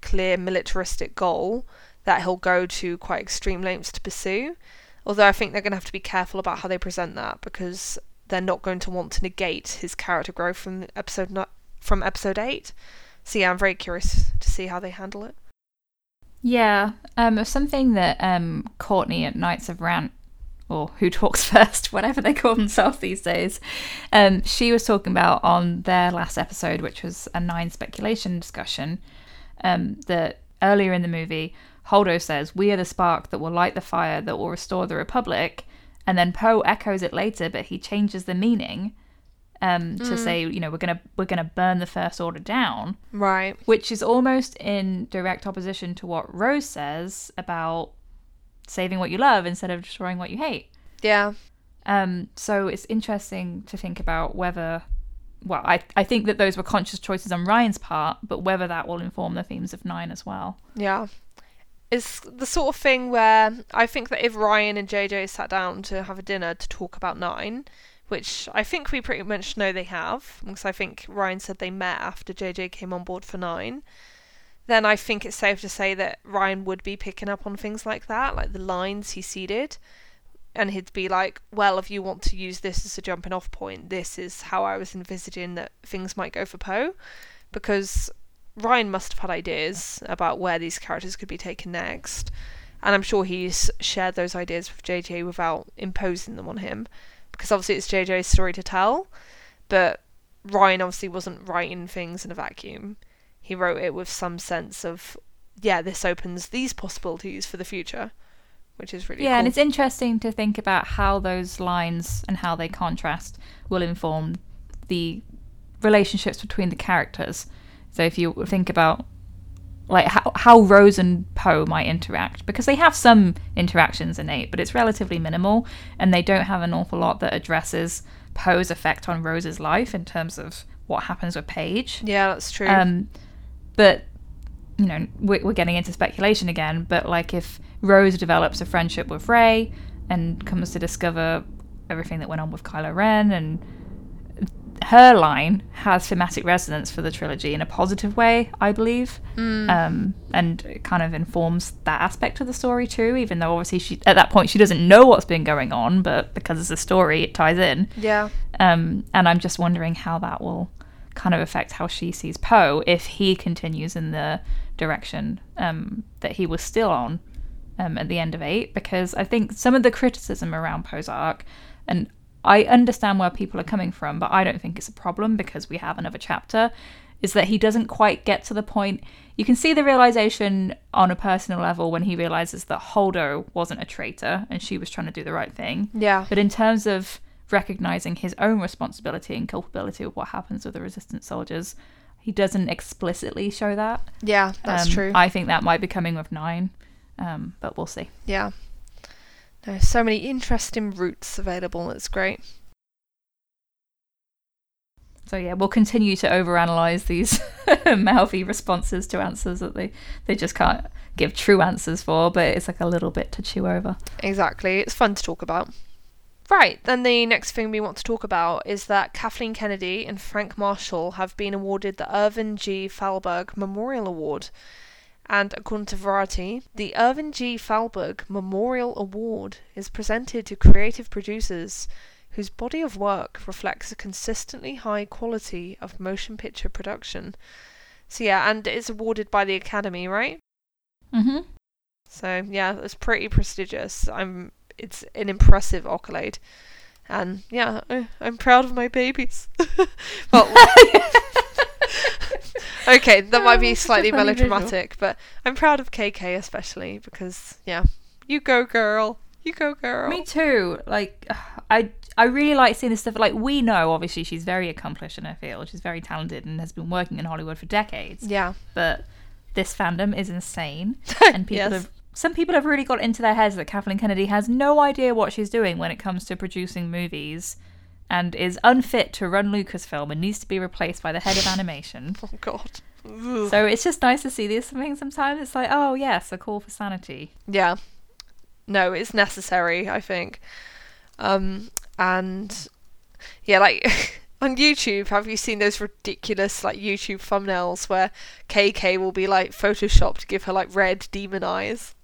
clear militaristic goal that he'll go to quite extreme lengths to pursue. Although I think they're going to have to be careful about how they present that because they're not going to want to negate his character growth from episode from episode eight. So yeah, I'm very curious to see how they handle it. Yeah, um, something that um, Courtney at Knights of Rant, or Who Talks First, whatever they call themselves these days, um, she was talking about on their last episode, which was a nine speculation discussion, um, that earlier in the movie, Holdo says, We are the spark that will light the fire that will restore the Republic. And then Poe echoes it later, but he changes the meaning um, to say, you know, we're gonna we're gonna burn the First Order down, Right. which is almost in direct opposition to what Rose says about saving what you love instead of destroying what you hate. Yeah. Um, so it's interesting to think about whether, well, I I think that those were conscious choices on Rian's part, but whether that will inform the themes of Nine as well. Yeah. It's the sort of thing where I think that if Rian and JJ sat down to have a dinner to talk about Nine, which I think we pretty much know they have, because I think Rian said they met after JJ came on board for Nine, then I think it's safe to say that Rian would be picking up on things like that, like the lines he seeded. And he'd be like, well, if you want to use this as a jumping off point, this is how I was envisaging that things might go for Poe. Because Rian must have had ideas about where these characters could be taken next, and I'm sure he's shared those ideas with JJ without imposing them on him, because obviously it's JJ's story to tell, but Rian obviously wasn't writing things in a vacuum. He wrote it with some sense of, yeah, this opens these possibilities for the future, which is really Yeah, cool. and it's interesting to think about how those lines and how they contrast will inform the relationships between the characters. So if you think about like how, how Rose and Poe might interact, because they have some interactions innate, but it's relatively minimal, and they don't have an awful lot that addresses Poe's effect on Rose's life in terms of what happens with Paige. yeah, that's true. Um, but you know, we're, we're getting into speculation again. But like, if Rose develops a friendship with Rey and comes to discover everything that went on with Kylo Ren, and her line has thematic resonance for the trilogy in a positive way, I believe, um, and it kind of informs that aspect of the story too. Even though obviously she at that point she doesn't know what's been going on, but because it's a story, it ties in. yeah, Um, and I'm just wondering how that will kind of affect how she sees Poe if he continues in the direction um, that he was still on um, at the end of eight. Because I think some of the criticism around Poe's arc, and I understand where people are coming from, but I don't think it's a problem because we have another chapter. Is that he doesn't quite get to the point. You can see the realization on a personal level when he realizes that Holdo wasn't a traitor and she was trying to do the right thing. yeah, But in terms of recognizing his own responsibility and culpability of what happens with the resistance soldiers, he doesn't explicitly show that. yeah, that's Um, true. I think that might be coming with nine, um, but we'll see. Yeah. No, so many interesting routes available. It's great. So yeah, we'll continue to overanalyze these mouthy responses to answers that they they just can't give true answers for, but it's like a little bit to chew over. Exactly. It's fun to talk about. Right, then the next thing we want to talk about is that Kathleen Kennedy and Frank Marshall have been awarded the Irving G. Thalberg Memorial Award. And according to Variety, the Irving G. Thalberg Memorial Award is presented to creative producers whose body of work reflects a consistently high quality of motion picture production. So yeah, and it's awarded by the Academy, right? Mm-hmm. So yeah, it's pretty prestigious. I'm. It's an impressive accolade, and yeah, I, I'm proud of my babies. well, okay, that might Oh, be slightly funny visual. melodramatic, but I'm proud of KK especially because yeah, you go girl, you go girl. Me too. Like I I really like seeing this stuff. Like we know, obviously, she's very accomplished in her field. She's very talented and has been working in Hollywood for decades. Yeah, But this fandom is insane, and people Yes. have. Some people have really got into their heads that Kathleen Kennedy has no idea what she's doing when it comes to producing movies, and is unfit to run Lucasfilm and needs to be replaced by the head of animation. oh god. Ugh. So it's just nice to see these things sometimes. It's like, oh yes, a call for sanity. Yeah. No, it's necessary, I think. Um and yeah, like On YouTube, have you seen those ridiculous like YouTube thumbnails where KK will be like photoshopped to give her like red demon eyes?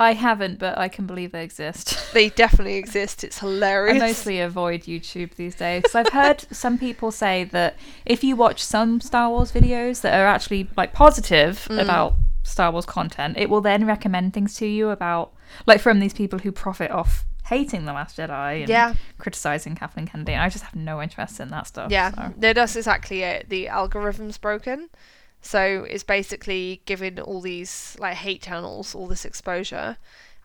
I haven't, but I can believe they exist. They definitely exist. It's hilarious. I mostly avoid YouTube these days because I've heard some people say that if you watch some Star Wars videos that are actually like positive Mm. about Star Wars content, it will then recommend things to you about like from these people who profit off hating the Last Jedi and Yeah. criticizing Kathleen Kennedy. And I just have no interest in that stuff. Yeah, so. no, that's exactly it. The algorithm's broken, so it's basically giving all these like hate channels all this exposure,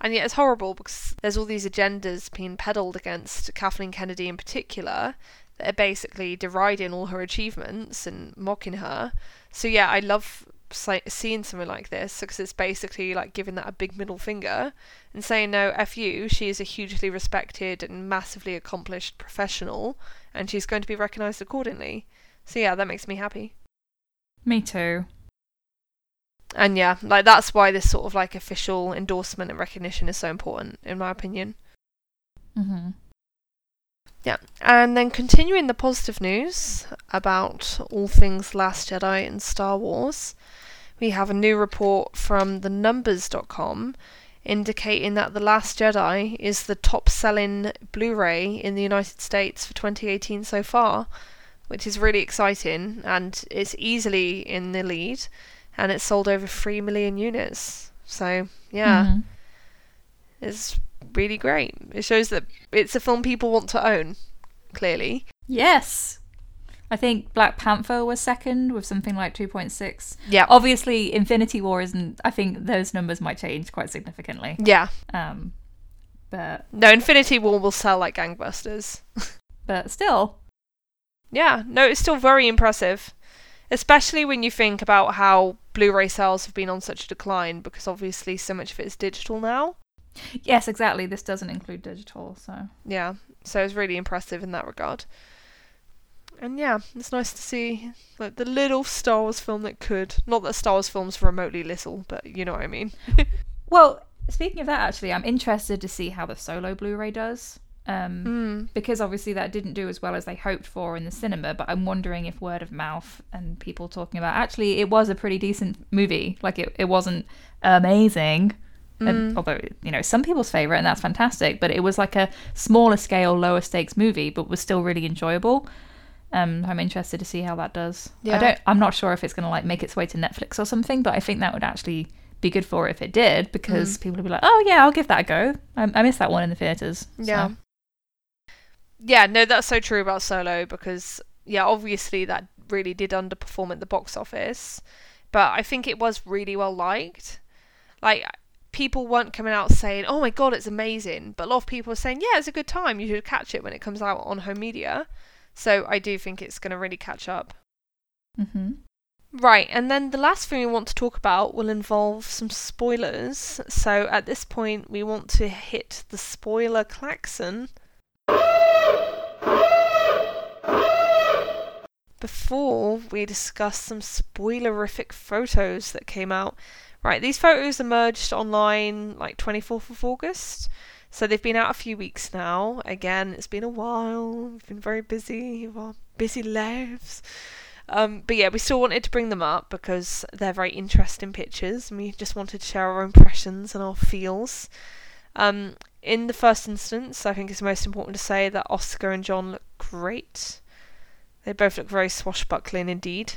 and yet it's horrible because there's all these agendas being peddled against Kathleen Kennedy in particular that are basically deriding all her achievements and mocking her. So yeah, I love seeing something like this because it's basically like giving that a big middle finger and saying no, f you. She is a hugely respected and massively accomplished professional, and she's going to be recognised accordingly. So yeah, that makes me happy. Me too. And yeah, like that's why this sort of like official endorsement and recognition is so important, in my opinion. hmm Yeah. And then continuing the positive news about all things Last Jedi and Star Wars, we have a new report from the numbers.com indicating that The Last Jedi is the top selling Blu ray in the United States for 2018 so far, which is really exciting and it's easily in the lead and it's sold over 3 million units. So, yeah. Mhm. It's really great. It shows that it's a film people want to own, clearly. Yes. I think Black Panther was second with something like 2.6. Yeah. Obviously, Infinity War isn't. I think those numbers might change quite significantly. Yeah. Um, but No, Infinity War will sell like gangbusters. but still, Yeah. No, it's still very impressive. Especially when you think about how Blu ray sales have been on such a decline because obviously so much of it is digital now. yes, exactly. This doesn't include digital, so Yeah. So it's really impressive in that regard. And yeah, it's nice to see like the little Star Wars film that could. Not that Star Wars films are remotely little, but you know what I mean. Well, speaking of that, actually, I'm interested to see how the solo Blu-ray does. Um, Mm. because obviously that didn't do as well as they hoped for in the cinema. But I'm wondering if word of mouth and people talking about actually it was a pretty decent movie. Like it, it wasn't amazing. And although you know some people's favorite and that's fantastic, but it was like a smaller scale, lower stakes movie, but was still really enjoyable. Um, I'm interested to see how that does. Yeah. I don't. I'm not sure if it's going to like make its way to Netflix or something, but I think that would actually be good for it if it did, because people would be like, "Oh yeah, I'll give that a go." I, I missed that one in the theaters. so- Yeah. No, that's so true about Solo because yeah, obviously that really did underperform at the box office, but I think it was really well liked. Like people weren't coming out saying, "Oh my god, it's amazing," but a lot of people were saying, "Yeah, it's a good time. You should catch it when it comes out on home media." So I do think it's going to really catch up. Mm-hmm. Right, and then the last thing we want to talk about will involve some spoilers. So at this point, we want to hit the spoiler klaxon. Before we discuss some spoilerific photos that came out. Right, these photos emerged online like 24th of August. So they've been out a few weeks now. Again, it's been a while. We've been very busy busy lives. Um, but yeah, we still wanted to bring them up because they're very interesting pictures, and we just wanted to share our impressions and our feels. Um, in the first instance, I think it's most important to say that Oscar and John look great. They both look very swashbuckling indeed.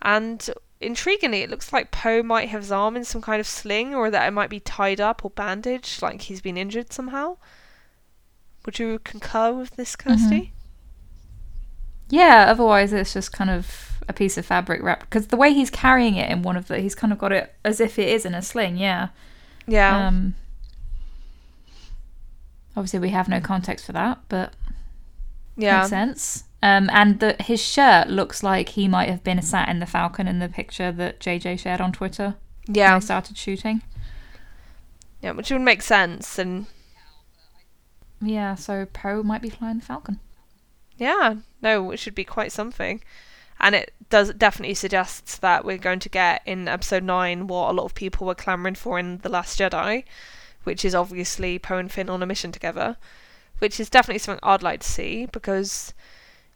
And intriguingly, it looks like Poe might have his arm in some kind of sling, or that it might be tied up or bandaged, like he's been injured somehow. Would you concur with this, Kirsty? Yeah. Otherwise, it's just kind of a piece of fabric wrapped because the way he's carrying it in one of the, he's kind of got it as if it is in a sling. Yeah. Yeah. Um. Obviously, we have no context for that, but yeah. makes sense. Um, and the, his shirt looks like he might have been sat in the Falcon in the picture that JJ shared on Twitter when Yeah. they started shooting. Yeah, which would make sense. And Yeah, so Poe might be flying the Falcon. yeah, no, it should be quite something. And it does definitely suggests that we're going to get in episode nine what a lot of people were clamoring for in the Last Jedi, which is obviously Poe and Finn on a mission together, which is definitely something I'd like to see because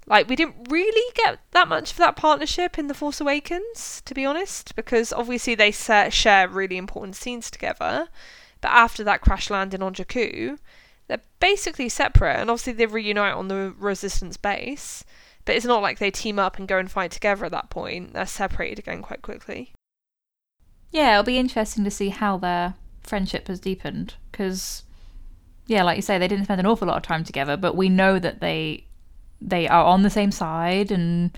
like we didn't really get that much of that partnership in the Force Awakens, to be honest, because obviously they share really important scenes together. But after that crash landing on Jakku, they're basically separate, and obviously they reunite on the Resistance base. But it's not like they team up and go and fight together at that point. They're separated again quite quickly. Yeah, it'll be interesting to see how their friendship has deepened because, yeah, like you say, they didn't spend an awful lot of time together, but we know that they they are on the same side, and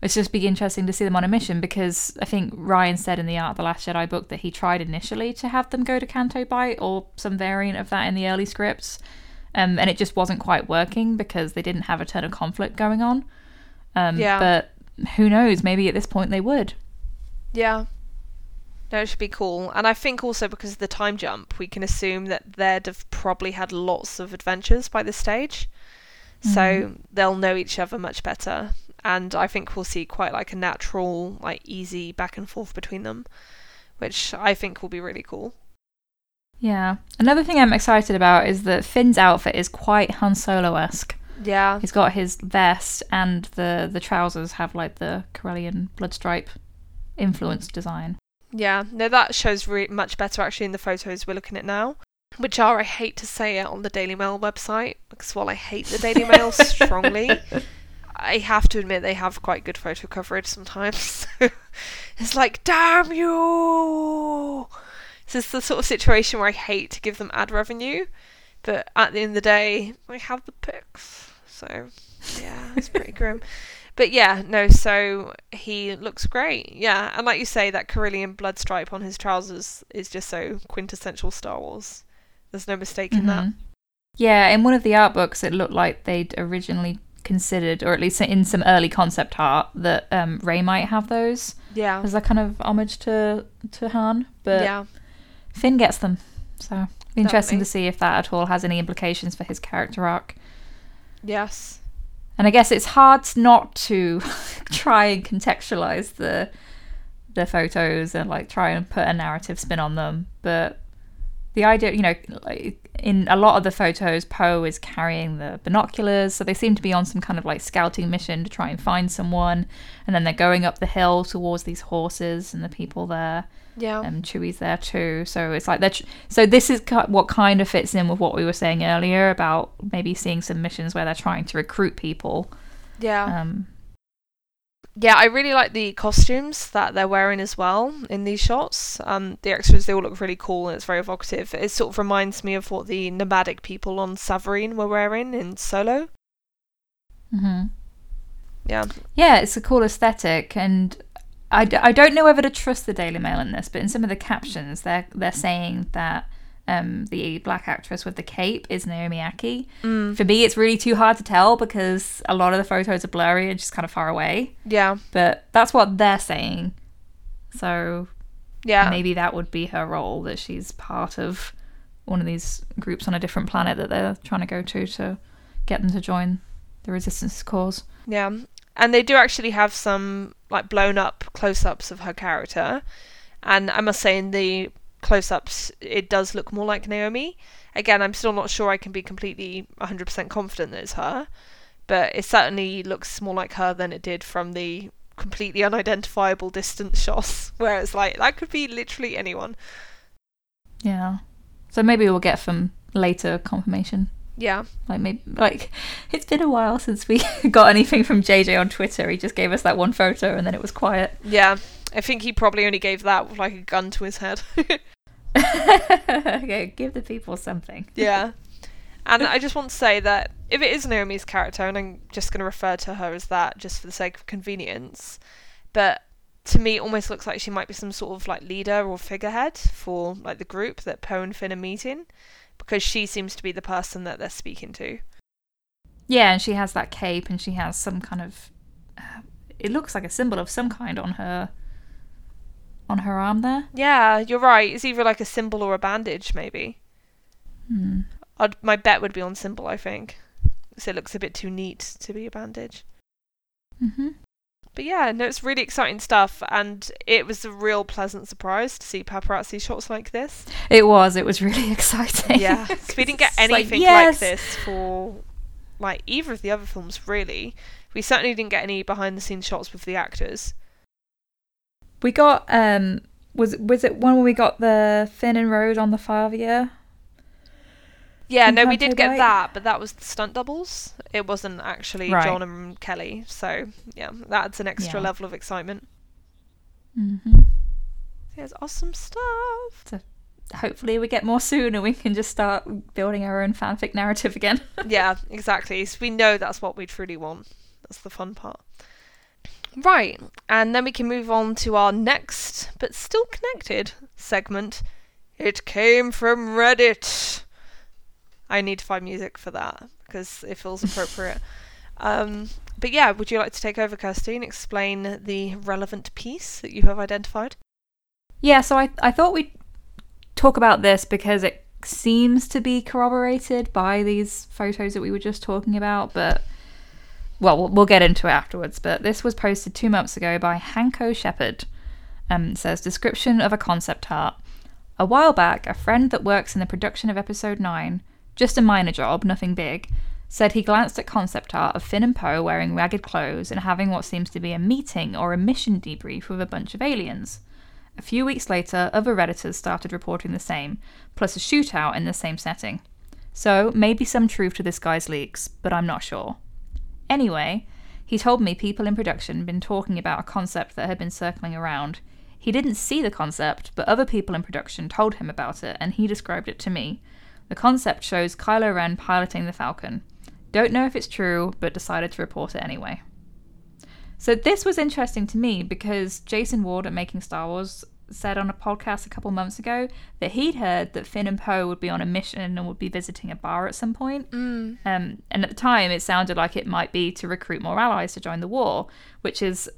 it's just be interesting to see them on a mission because I think Rian said in the Art of the Last Jedi book that he tried initially to have them go to Canto Bight or some variant of that in the early scripts, um, and it just wasn't quite working because they didn't have a ton of conflict going on. Um, Yeah. But who knows? Maybe at this point they would. Yeah. No, it should be cool. And I think also because of the time jump, we can assume that they'd have probably had lots of adventures by this stage. So mm-hmm. they'll know each other much better. And I think we'll see quite like a natural, like easy back and forth between them, which I think will be really cool. Yeah. Another thing I'm excited about is that Finn's outfit is quite Han Solo esque. Yeah. He's got his vest and the the trousers have like the Corellian blood stripe influence design. Yeah, no, that shows re- much better actually in the photos we're looking at now, which are, I hate to say it, on the Daily Mail website, because while I hate the Daily Mail strongly, I have to admit they have quite good photo coverage sometimes. It's like, damn you! This is the sort of situation where I hate to give them ad revenue, but at the end of the day, we have the pics. So, yeah, it's pretty grim. But yeah, no, so he looks great. Yeah, and like you say, that Corellian blood stripe on his trousers is just so quintessential Star Wars. There's no mistaking that. Mhm. Yeah, in one of the art books, it looked like they'd originally considered, or at least in some early concept art, that um, Rey might have those Yeah. as a kind of homage to to Han. But yeah. Finn gets them, so interesting Definitely. to see if that at all has any implications for his character arc. Yes. And I guess it's hard not to try and contextualize the the photos and like try and put a narrative spin on them. But the idea, you know, like in a lot of the photos, Poe is carrying the binoculars, so they seem to be on some kind of like scouting mission to try and find someone. And then they're going up the hill towards these horses and the people there. Yeah. And Chewie's there too. So it's like they're. Tr- so this is ki- what kind of fits in with what we were saying earlier about maybe seeing some missions where they're trying to recruit people. yeah. Um, yeah, I really like the costumes that they're wearing as well in these shots. Um, the extras they all look really cool and it's very evocative. It sort of reminds me of what the nomadic people on Savareen were wearing in Solo. mhm. Yeah, Yeah, it's a cool aesthetic, and I, d- I don't know whether to trust the Daily Mail in this, but in some of the captions, they're they're saying that um, the black actress with the cape is Naomi Ackie. Mm. For me, it's really too hard to tell because a lot of the photos are blurry and just kind of far away. yeah, But that's what they're saying. So yeah. maybe that would be her role that she's part of one of these groups on a different planet that they're trying to go to to get them to join the resistance cause. Yeah, and they do actually have some like blown up close ups of her character, and I must say in the close ups it does look more like Naomi. Again, I'm still not sure I can be completely 100% confident that it's her, but it certainly looks more like her than it did from the completely unidentifiable distance shots, where it's like that could be literally anyone. Yeah. So maybe we'll get some later confirmation. Yeah, Like maybe like it's been a while since we got anything from JJ on Twitter. He just gave us that one photo and then it was quiet. yeah. I think he probably only gave that with like a gun to his head. okay, give the people something. Yeah. And I just want to say that if it is Naomi's character, and I'm just going to refer to her as that just for the sake of convenience, but to me it almost looks like she might be some sort of like leader or figurehead for like the group that Poe and Finn are meeting, because she seems to be the person that they're speaking to. Yeah, and she has that cape and she has some kind of uh, it looks like a symbol of some kind on her on her arm there. Yeah, you're right. It's either like a symbol or a bandage, maybe. Hmm. I'd, my bet would be on symbol, I think. So it looks a bit too neat to be a bandage. Mhm. But yeah, no, it's really exciting stuff, and it was a real pleasant surprise to see paparazzi shots like this. It was. It was really exciting. Yeah, 'cause we didn't get It's like, anything like, this for like either of the other films really. We certainly didn't get any behind the scenes shots with the actors. We got um was was it one where we got the Finn and Rose on the fathier? Yeah, no, we did get Bight? that, but that was the stunt doubles. It wasn't actually Right. John and Kelly. So yeah, that's an extra Yeah. level of excitement. Mm-hmm. It's awesome stuff. Hopefully, we get more soon, and we can just start building our own fanfic narrative again. yeah, exactly. So we know that's what we truly want. That's the fun part. Right, and then we can move on to our next, but still connected segment. It came from Reddit. I need to find music for that because it feels appropriate. um, but yeah, would you like to take over, Kirsty, and explain the relevant piece that you have identified? Yeah, so I I thought we'd talk about this because it seems to be corroborated by these photos that we were just talking about, but well, we'll, we'll get into it afterwards. But this was posted two months ago by Hanko Shepherd. Um, says description of a concept art. A while back, a friend that works in the production of episode 9, just a minor job, nothing big, said he glanced at concept art of Finn and Poe wearing ragged clothes and having what seems to be a meeting or a mission debrief with a bunch of aliens. A few weeks later, other Redditors started reporting the same, plus a shootout in the same setting. So, maybe some truth to this guy's leaks, but I'm not sure. Anyway, he told me people in production had been talking about a concept that had been circling around. He didn't see the concept, but other people in production told him about it, and he described it to me. The concept shows Kylo Ren piloting the Falcon. Don't know if it's true, but decided to report it anyway. So this was interesting to me because Jason Ward at Making Star Wars said on a podcast a couple months ago that he'd heard that Finn and Poe would be on a mission and would be visiting a bar at some point. Mm. Um, and at the time, it sounded like it might be to recruit more allies to join the war, which is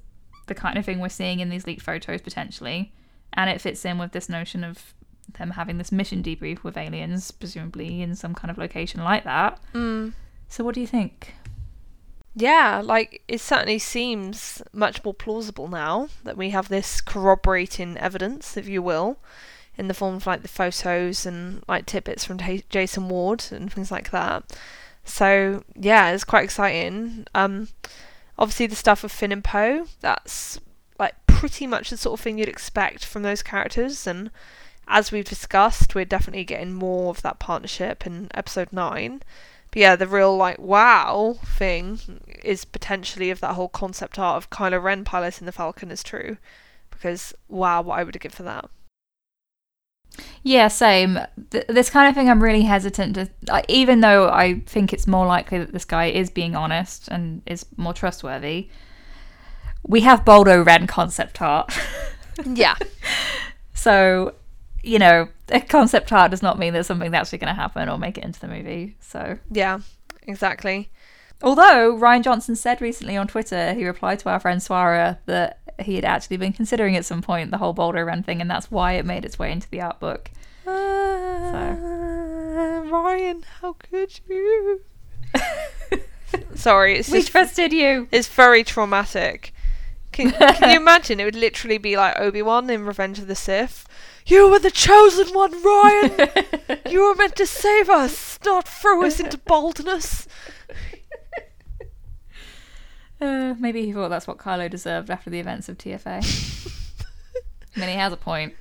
the kind of thing we're seeing in these leaked photos potentially. And it fits in with this notion of them having this mission debrief with aliens, presumably in some kind of location like that. Mm. So, what do you think? Yeah, like it certainly seems much more plausible now that we have this corroborating evidence, if you will, in the form of like the photos and like tidbits from Ta Jason Ward and things like that. So yeah, it's quite exciting. Um, obviously the stuff with Finn and Poe, that's like pretty much the sort of thing you'd expect from those characters, and as we've discussed, we're definitely getting more of that partnership in episode nine. But yeah, the real like wow thing is potentially if that whole concept art of Kylo Ren piloting the Falcon is true. Because wow, what I would give for that. Yeah, same. Th- this kind of thing, I'm really hesitant to. Even though I think it's more likely that this guy is being honest and is more trustworthy, we have Baldo Ren concept art. Yeah. so, you know, a concept art does not mean there's something that's actually going to happen or make it into the movie. So, yeah, exactly. although Rian Johnson said recently on Twitter, he replied to our friend Swara that he had actually been considering at some point the whole Baldo Ren thing, and that's why it made its way into the art book. Uh, Rian, how could you? Sorry, it's we just trusted you. it's very traumatic. Can, can you imagine? It would literally be like Obi Wan in Revenge of the Sith. You were the chosen one, Rian. you were meant to save us, not throw us into baldness! Uh, maybe he thought that's what Kylo deserved after the events of TFA. I mean, he has a point.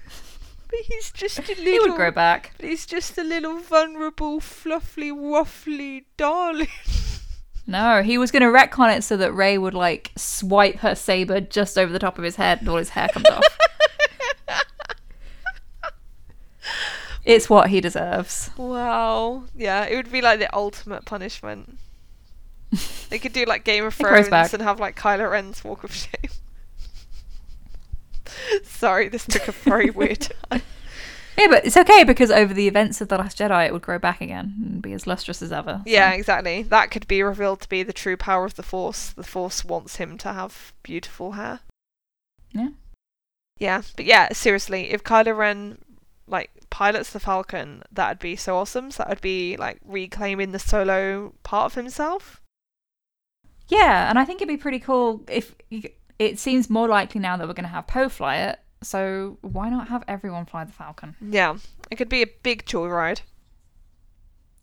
But he's just a little. He would grow back. But he's just a little vulnerable, fluffy, waffly darling. No, he was going to retcon it so that Rey would like swipe her saber just over the top of his head and all his hair comes off. It's what he deserves. Wow. Yeah, it would be like the ultimate punishment. They could do like Game of Thrones and have like Kylo Ren's walk of shame. Sorry, this took a very weird time. Yeah, but it's okay because over the events of The Last Jedi, it would grow back again and be as lustrous as ever. so- Yeah, exactly. That could be revealed to be the true power of the Force. The Force wants him to have beautiful hair. Yeah. Yeah, but yeah, seriously, if Kylo Ren like pilots the Falcon, that'd be so awesome. So that would be like reclaiming the solo part of himself. Yeah, and I think it'd be pretty cool if you, it seems more likely now that we're going to have Poe fly it. So why not have everyone fly the Falcon? Yeah, it could be a big joyride.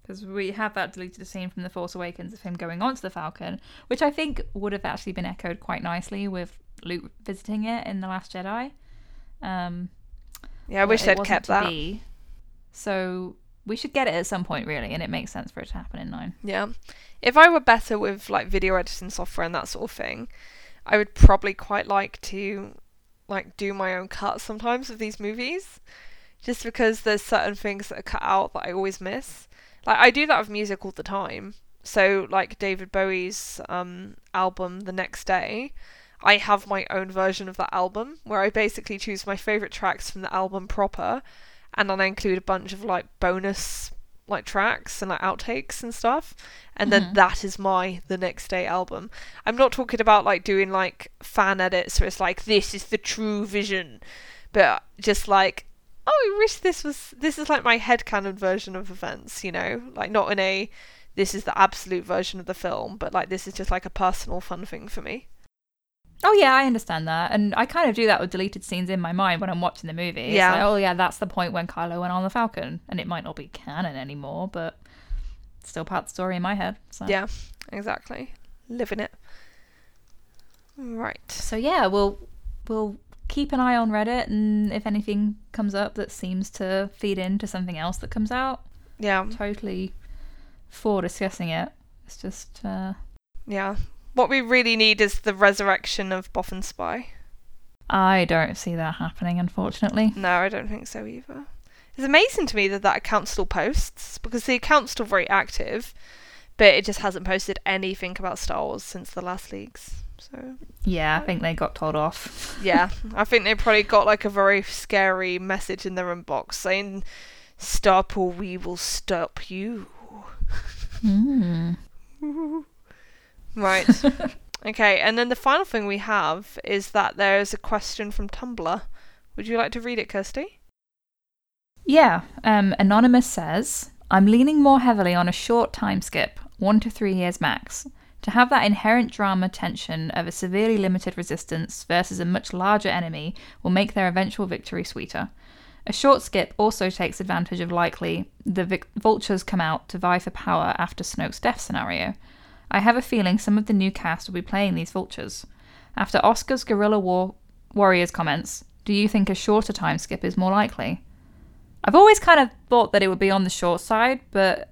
because we have that deleted scene from The Force Awakens of him going onto the Falcon, which I think would have actually been echoed quite nicely with Luke visiting it in The Last Jedi. Um, Yeah, I wish they'd kept that. be. So we should get it at some point, really, and it makes sense for it to happen in nine. Yeah. If I were better with like video editing software and that sort of thing, I would probably quite like to like do my own cuts sometimes of these movies. Just because there's certain things that are cut out that I always miss. Like I do that with music all the time. So like David Bowie's um album The Next Day, I have my own version of that album where I basically choose my favorite tracks from the album proper and then I include a bunch of like bonus like tracks and like outtakes and stuff and then Mhm. that is my the next day album. I'm not talking about like doing like fan edits where it's like this is the true vision but just like oh i wish this was this is like my headcanon version of events you know? Like not in a this is the absolute version of the film but like this is just like a personal fun thing for me Oh yeah, I understand that, and I kind of do that with deleted scenes in my mind when I'm watching the movie. It's Yeah. like, oh yeah, that's the point when Kylo went on the Falcon, and it might not be canon anymore, but it's still part of the story in my head. So. yeah exactly living it right So yeah, we'll we'll keep an eye on Reddit, and if anything comes up that seems to feed into something else that comes out, yeah totally for discussing it. It's just uh, yeah what we really need is the resurrection of Bothan Spy. I don't see that happening, unfortunately. No, I don't think so either. It's amazing to me that that account still posts because the account's still very active, but it just hasn't posted anything about Star Wars since the last leaks. So Yeah, I think they got told off. yeah, I think they probably got like a very scary message in their inbox saying, "Stop or we will stop you." Hmm. Right. okay, and then the final thing we have is that there is a question from Tumblr. Would you like to read it, Kirsty? Yeah, um, Anonymous says, I'm leaning more heavily on a short time skip, one to three years max, to have that inherent drama tension of a severely limited resistance versus a much larger enemy will make their eventual victory sweeter. A short skip also takes advantage of likely the vic- vultures come out to vie for power after Snoke's death scenario. I have a feeling some of the new cast will be playing these vultures. After Oscar's Guerrilla War Warriors comments, do you think a shorter time skip is more likely? I've always kind of thought that it would be on the short side, but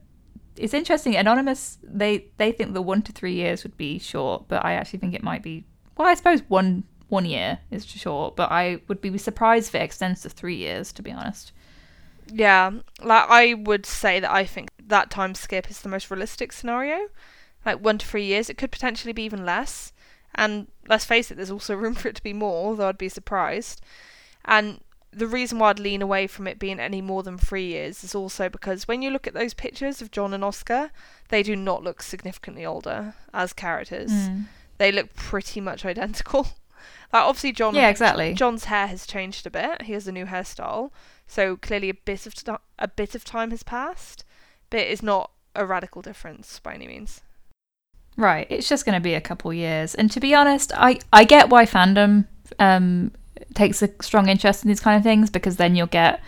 it's interesting. Anonymous, they they think the one to three years would be short, but I actually think it might be. Well, I suppose one one year is short, but I would be surprised if it extends to three years. To be honest. Yeah, like I would say that I think that time skip is the most realistic scenario. Like one to three years, it could potentially be even less. And let's face it, there's also room for it to be more, though I'd be surprised. And the reason why I'd lean away from it being any more than three years is also because when you look at those pictures of John and Oscar, they do not look significantly older as characters. Mm. They look pretty much identical. like obviously John Yeah, exactly. John's hair has changed a bit. He has a new hairstyle, so clearly a bit of t- a bit of time has passed, but it's not a radical difference by any means. Right. It's just going to be a couple years, and to be honest, I I get why fandom um takes a strong interest in these kind of things because then you'll get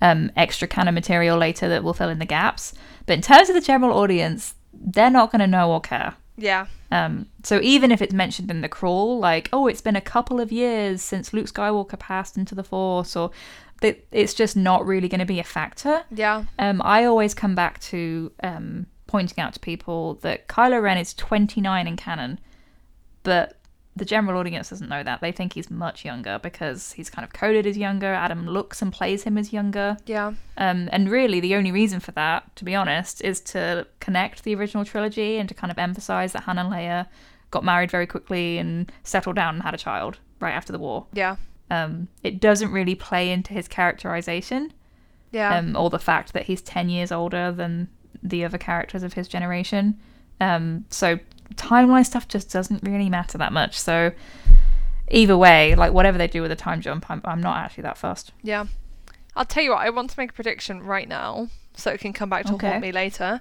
um extra canon material later that will fill in the gaps. But in terms of the general audience, they're not going to know or care. Yeah, Um, so even if it's mentioned in the crawl, like, oh, it's been a couple of years since Luke Skywalker passed into the Force, or it's just not really going to be a factor. yeah, Um, I always come back to um, pointing out to people that Kylo Ren is 29 in canon, but the general audience doesn't know that. They think he's much younger because he's kind of coded as younger. Adam looks and plays him as younger. yeah, Um, and really, the only reason for that, to be honest, is to connect the original trilogy and to kind of emphasize that Han and Leia got married very quickly and settled down and had a child right after the war. yeah, Um, it doesn't really play into his characterization yeah, um, or the fact that he's 10 years older than the other characters of his generation. Um, so timeline stuff just doesn't really matter that much. So either way, like whatever they do with the time jump, I'm, I'm not actually that fussed. yeah. I'll tell you what. I want to make a prediction right now, so it can come back to Okay. haunt me later.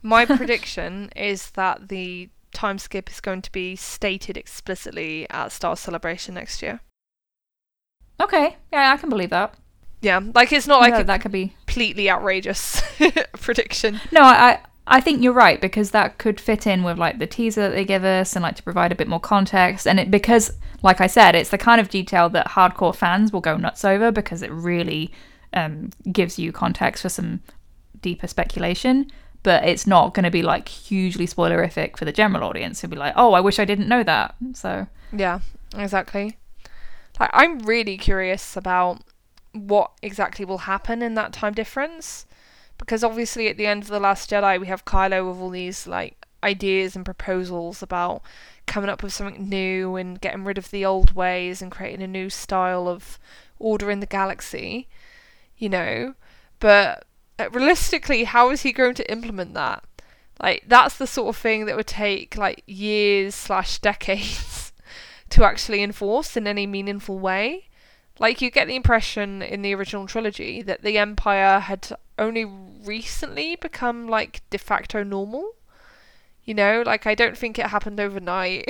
My prediction is that the time skip is going to be stated explicitly at Star Celebration next year. Okay, yeah, I can believe that. Yeah, like it's not like No, a that could be completely outrageous prediction. No, I, I I think you're right because that could fit in with like the teaser that they give us and like to provide a bit more context and it because like I said, it's the kind of detail that hardcore fans will go nuts over because it really um, gives you context for some deeper speculation. But it's not going to be like hugely spoilerific for the general audience who'll be like, "Oh, I wish I didn't know that." So Yeah, exactly. Like I'm really curious about what exactly will happen in that time difference because obviously at the end of the last Jedi we have Kylo with all these like ideas and proposals about coming up with something new and getting rid of the old ways and creating a new style of order in the galaxy, you know. But uh, realistically, how is he going to implement that? Like that's the sort of thing that would take like years slash decades to actually enforce in any meaningful way. Like you get the impression in the original trilogy that the Empire had only recently become like de facto normal. You know, like I don't think it happened overnight.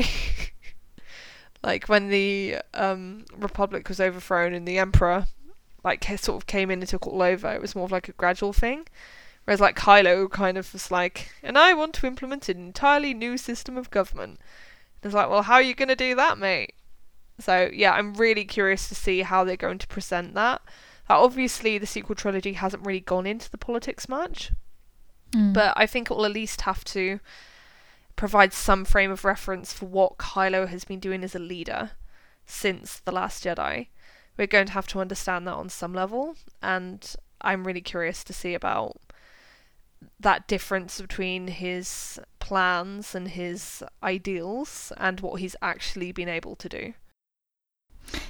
like when the um, Republic was overthrown and the Emperor like sort of came in and took all over, it was more of like a gradual thing. Whereas like Kylo kind of was like, and I want to implement an entirely new system of government. It's like, well, how are you going to do that, mate? So yeah, I'm really curious to see how they're going to present that. Obviously, the sequel trilogy hasn't really gone into the politics much, mm. but I think it will at least have to provide some frame of reference for what Kylo has been doing as a leader since The Last Jedi. We're going to have to understand that on some level, and I'm really curious to see about that difference between his plans and his ideals and what he's actually been able to do.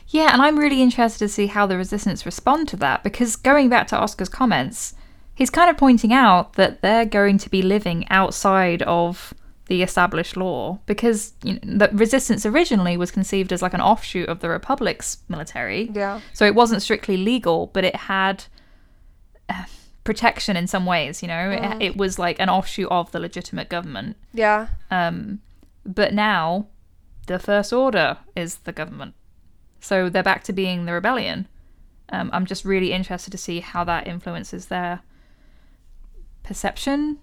Yeah, and I'm really interested to see how the resistance respond to that because going back to Oscar's comments, he's kind of pointing out that they're going to be living outside of the established law because you know, the resistance originally was conceived as like an offshoot of the republic's military. Yeah. So it wasn't strictly legal, but it had uh, protection in some ways, you know. It, it was like an offshoot of the legitimate government. Yeah. Um, but now, the First Order is the government. So they're back to being the rebellion. Um, I'm just really interested to see how that influences their perception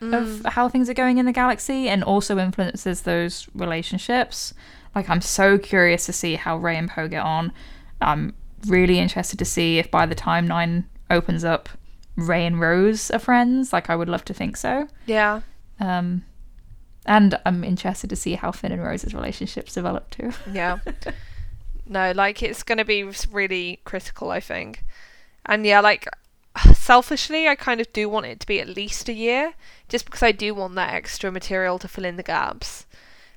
of how things are going in the galaxy and also influences those relationships. Like, I'm so curious to see how Rey and Poe get on. I'm really interested to see if by the time Nine opens up, Rey and Rose are friends. Like, I would love to think so. Yeah. Um, and I'm interested to see how Finn and Rose's relationships develop too. Yeah. no, like it's going to be really critical, I think. And yeah, like selfishly, I kind of do want it to be at least a year, just because I do want that extra material to fill in the gaps.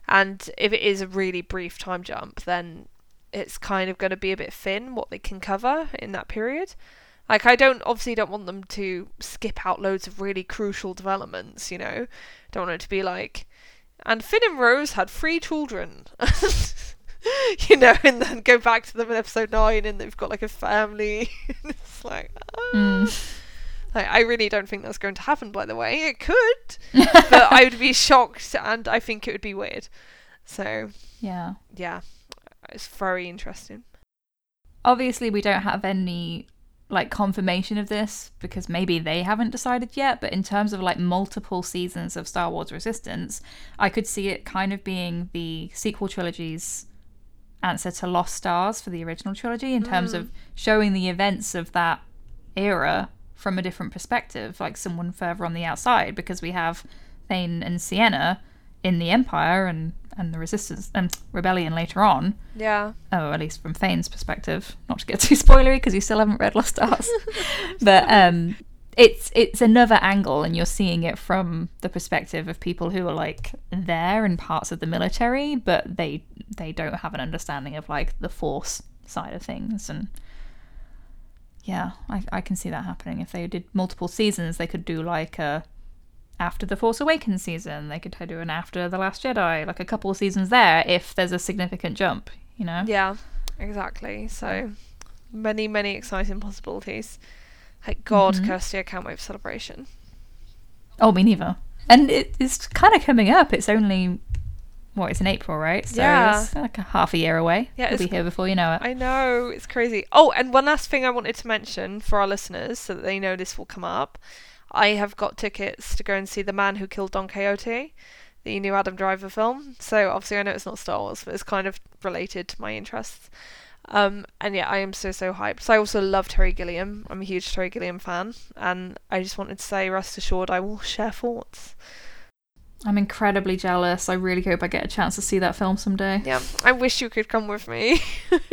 And if it is a really brief time jump, then it's kind of going to be a bit thin what they can cover in that period. Like I don't obviously don't want them to skip out loads of really crucial developments, you know. Don't want it to be like and Finn and Rose had three children. you know, and then go back to them in episode nine and they've got like a family. it's like, ah. like, I really don't think that's going to happen, by the way. It could, but I would be shocked and I think it would be weird. So, Yeah. yeah, it's very interesting. Obviously, we don't have any like confirmation of this because maybe they haven't decided yet. But in terms of like multiple seasons of Star Wars Resistance, I could see it kind of being the sequel trilogy's answer to Lost Stars for the original trilogy in terms of showing the events of that era from a different perspective, like someone further on the outside, because we have Thane and Ciena in the Empire and and the Resistance and Rebellion later on. Yeah, Oh, at least from Thane's perspective. Not to get too spoilery because you still haven't read Lost Stars, but um, it's it's another angle, and you're seeing it from the perspective of people who are like there in parts of the military, but they they don't have an understanding of like the Force side of things, and yeah, I I can see that happening. If they did multiple seasons, they could do like a after the Force Awakens season. They could do an after the Last Jedi, like a couple of seasons there, if there's a significant jump. You know. yeah, exactly. So many, many exciting possibilities. Like God, mm-hmm. Kirsty, I can't wait for celebration. Oh, me neither. And it, it's kind of coming up. It's only what it's in April, right? So Yeah. it's uh, like a half a year away. Yeah, it'll be here before you know it. I know, it's crazy. Oh, and one last thing I wanted to mention for our listeners so that they know this will come up. I have got tickets to go and see The Man Who Killed Don Quixote, the new Adam Driver film. So obviously I know it's not Star Wars, but it's kind of related to my interests. Um, and yeah, I am so so hyped. So I also love Terry Gilliam. I'm a huge Terry Gilliam fan, and I just wanted to say, rest assured, I will share thoughts. I'm incredibly jealous. I really hope I get a chance to see that film someday. Yeah, I wish you could come with me.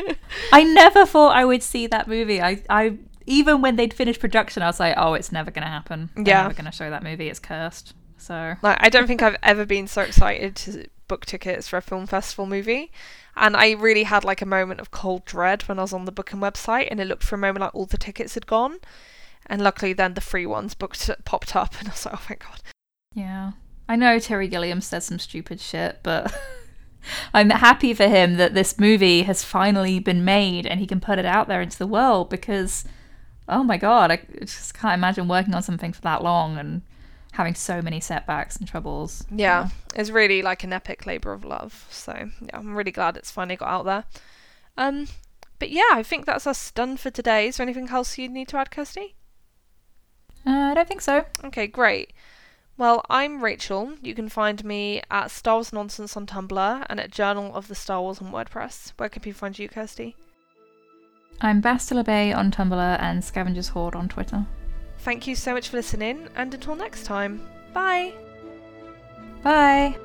I never thought I would see that movie. I, I even when they'd finished production, I was like, oh, it's never gonna happen. They're Yeah. never gonna show that movie. It's cursed. So Like, I don't think I've ever been so excited to book tickets for a film festival movie. And I really had like a moment of cold dread when I was on the booking website and it looked for a moment like all the tickets had gone. And luckily then the free ones booked uh, popped up and I was like, oh my god. yeah, I know Terry Gilliam said some stupid shit, but I'm happy for him that this movie has finally been made and he can put it out there into the world because, oh my god, I just can't imagine working on something for that long and having so many setbacks and troubles. Yeah, it's really like an epic labour of love. So yeah, I'm really glad it's finally got out there. Um, but yeah, I think that's us done for today. Is there anything else you need to add, Kirsty? Uh, I don't think so. Okay, great. Well, I'm Rachel. You can find me at Star Wars Nonsense on Tumblr and at Journal of the Star Wars on WordPress. Where can people find you, Kirsty? I'm Bastila Bay on Tumblr and Scavengers Hoard on Twitter. Thank you so much for listening, and until next time, bye! Bye.